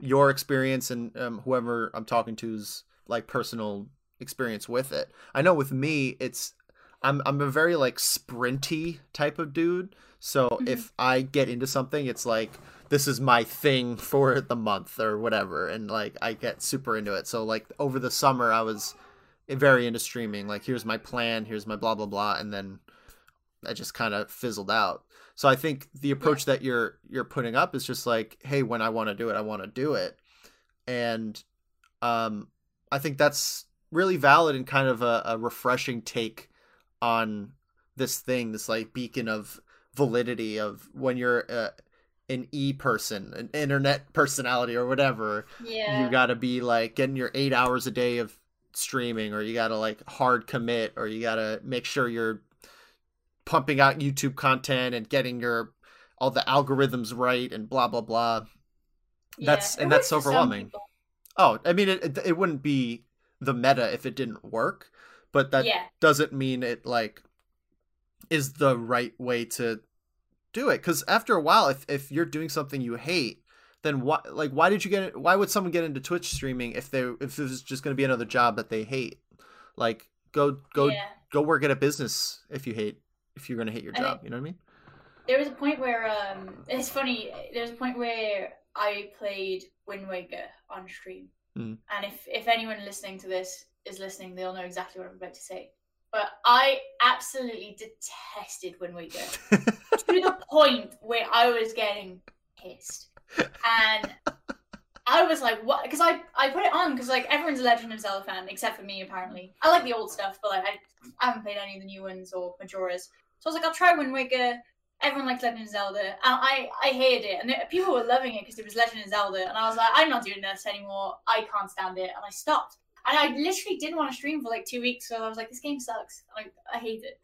your experience and um, whoever I'm talking to's like personal experience with it. I know with me, it's I'm I'm a very like sprinty type of dude. So mm-hmm. if I get into something, it's like this is my thing for the month or whatever, and like I get super into it. So like over the summer, I was very into streaming. Like here's my plan, here's my blah blah blah, and then I just kind of fizzled out. So I think the approach that you're you're putting up is just like, hey, when I want to do it, I want to do it, and um, I think that's really valid and kind of a, a refreshing take on this thing, this like beacon of validity of when you're uh, an e person, an internet personality or whatever. Yeah. You got to be like getting your eight hours a day of streaming, or you got to like hard commit, or you got to make sure you're pumping out YouTube content and getting your all the algorithms right and blah blah blah. Yeah, that's and that's overwhelming. Oh, I mean, it, it, it wouldn't be the meta if it didn't work, but that yeah. doesn't mean it like is the right way to do it. Because after a while, if if you're doing something you hate, then why like why did you get it? Why would someone get into Twitch streaming if they if this is just going to be another job that they hate? Like go go yeah. go work at a business if you hate if you're going to hate your job. You know what I mean? There was a point where um, it's funny. There was a point where I played Wind Waker on stream, mm. and if if anyone listening to this is listening, they'll know exactly what I'm about to say. But I absolutely detested Wind Waker to the point where I was getting pissed, and I was like, what? Because I, I put it on because like everyone's a Legend of Zelda fan except for me apparently. I like the old stuff, but like I, I haven't played any of the new ones or Majora's. So I was like, I'll try Wind Waker. Everyone likes Legend of Zelda, and I I hated it, and people were loving it because it was Legend of Zelda, and I was like, I'm not doing this anymore. I can't stand it, and I stopped. And I literally didn't want to stream for like two weeks, so I was like, this game sucks. Like I hate it,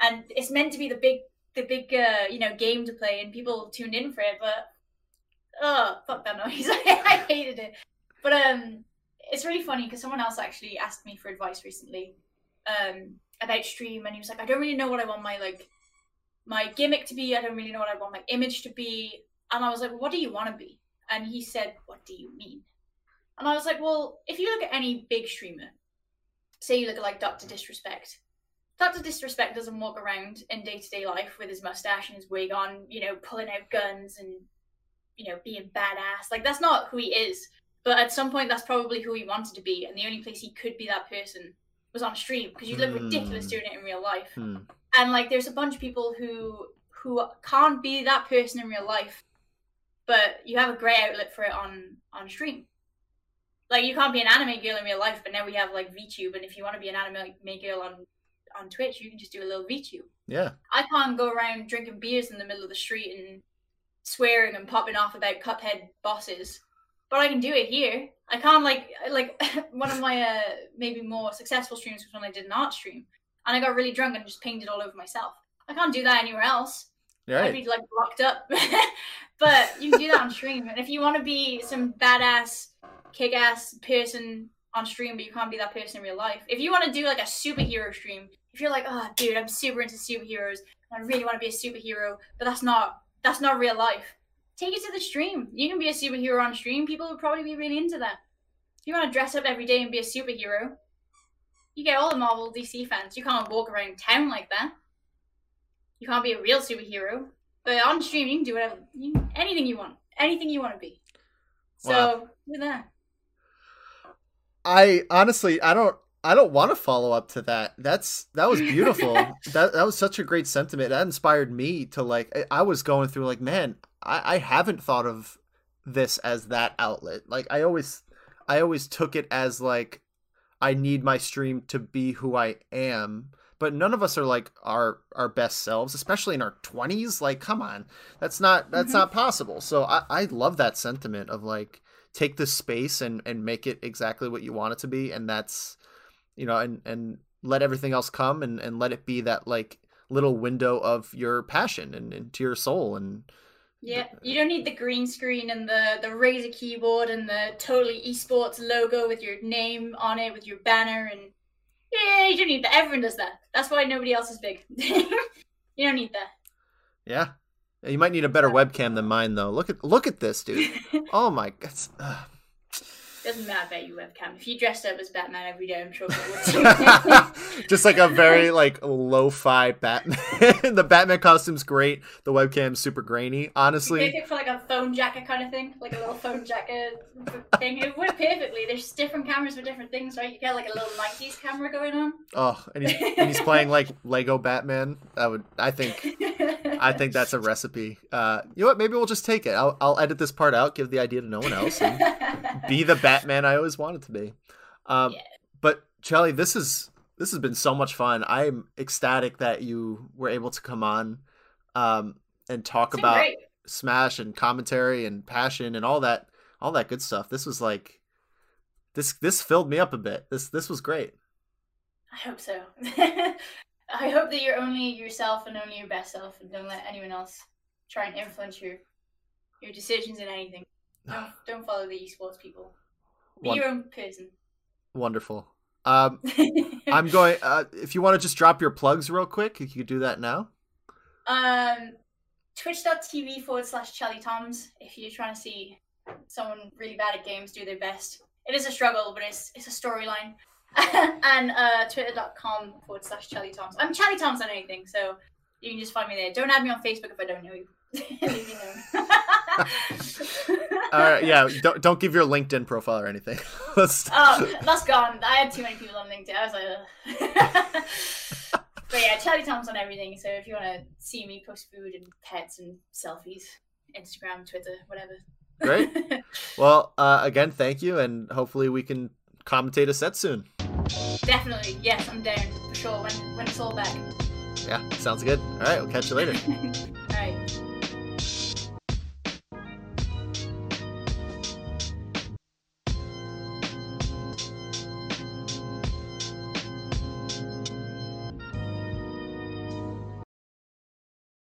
and it's meant to be the big the big uh, you know game to play, and people tuned in for it, but oh fuck that noise, I hated it. But um, it's really funny because someone else actually asked me for advice recently. Um, about stream and he was like, I don't really know what I want my like my gimmick to be. I don't really know what I want my image to be. And I was like, well, what do you want to be? And he said, What do you mean? And I was like, Well, if you look at any big streamer, say you look at like Dr. Disrespect. Dr. Disrespect doesn't walk around in day to day life with his mustache and his wig on, you know, pulling out guns and, you know, being badass. Like, that's not who he is. But at some point, that's probably who he wanted to be. And the only place he could be that person was on stream because you look mm. ridiculous doing it in real life. Mm. And like, there's a bunch of people who who can't be that person in real life, but you have a great outlet for it on on stream. Like, you can't be an anime girl in real life, but now we have like VTube, and if you want to be an anime girl on on Twitch, you can just do a little VTube. Yeah. I can't go around drinking beers in the middle of the street and swearing and popping off about Cuphead bosses but I can do it here. I can't like like one of my uh, maybe more successful streams was when I did an art stream, and I got really drunk and just painted all over myself. I can't do that anywhere else. Right. I'd be like locked up. but you can do that on stream, and if you want to be some badass, kick-ass person on stream, but you can't be that person in real life. If you want to do like a superhero stream, if you're like, oh, dude, I'm super into superheroes, I really want to be a superhero, but that's not that's not real life take it to the stream. You can be a superhero on stream. People would probably be really into that. If you want to dress up every day and be a superhero, you get all the Marvel DC fans. You can't walk around town like that. You can't be a real superhero. But on stream, you can do whatever, you, anything you want, anything you want to be. So Wow. do that. I honestly, I don't, I don't want to follow up to that. That's that was beautiful. that that was such a great sentiment. That inspired me to like. I, I was going through like, man, I, I haven't thought of this as that outlet. Like I always, I always took it as like, I need my stream to be who I am. But none of us are like our our best selves, especially in our twenties. Like, come on, that's not that's Mhm. not possible. So I I love that sentiment of like take this space and and make it exactly what you want it to be and that's you know and and let everything else come and and let it be that like little window of your passion and into your soul and Yeah, you don't need the green screen and the the Razer keyboard and the totally esports logo with your name on it with your banner and yeah, you don't need that. Everyone does that. That's why nobody else is big. you don't need that. yeah you might need a better uh, webcam than mine though look at look at this dude oh my god. Doesn't matter about your webcam. If you dressed up as Batman every day, I'm sure people would. just like a very like lo-fi batman the batman costume's great the webcam's super grainy honestly Make it for like a phone jacket kind of thing, like a little phone jacket thing. It would perfectly. There's different cameras for different things, right? You get like a little 90s camera going on. oh and he's, and he's playing like lego batman that would i think I think that's a recipe. Uh, you know what? Maybe we'll just take it. I'll, I'll edit this part out, give the idea to no one else, and be the Batman I always wanted to be. Um, Yeah. But Chelly, this is this has been so much fun. I'm ecstatic that you were able to come on um, and talk about great. Smash and commentary and passion and all that all that good stuff. This was like this this filled me up a bit. This this was great. I hope so. I hope that you're only yourself and only your best self, and don't let anyone else try and influence your your decisions in anything. Don't don't follow the esports people. Be Won- your own person. wonderful. Um, I'm going. Uh, if you want to just drop your plugs real quick, you could do that now. um twitch.tv forward slash Chelly Toms if you're trying to see someone really bad at games do their best. It is a struggle, but it's it's a storyline. and uh twitter.com forward slash Chelly Toms. I'm Chelly Toms on anything, so you can just find me there. Don't add me on Facebook if I don't know you. Alone. Uh, yeah, don't don't give your LinkedIn profile or anything. Let's- Oh, that's gone. I had too many people on LinkedIn. I was like, Ugh. but yeah, Chelly Toms on everything. So if you want to see me post food and pets and selfies, Instagram, Twitter, whatever. Great. Well, uh, again, thank you, and hopefully we can commentate a set soon. Definitely, yes, I'm down for sure when when it's all back. Yeah, sounds good. All right, we'll catch you later.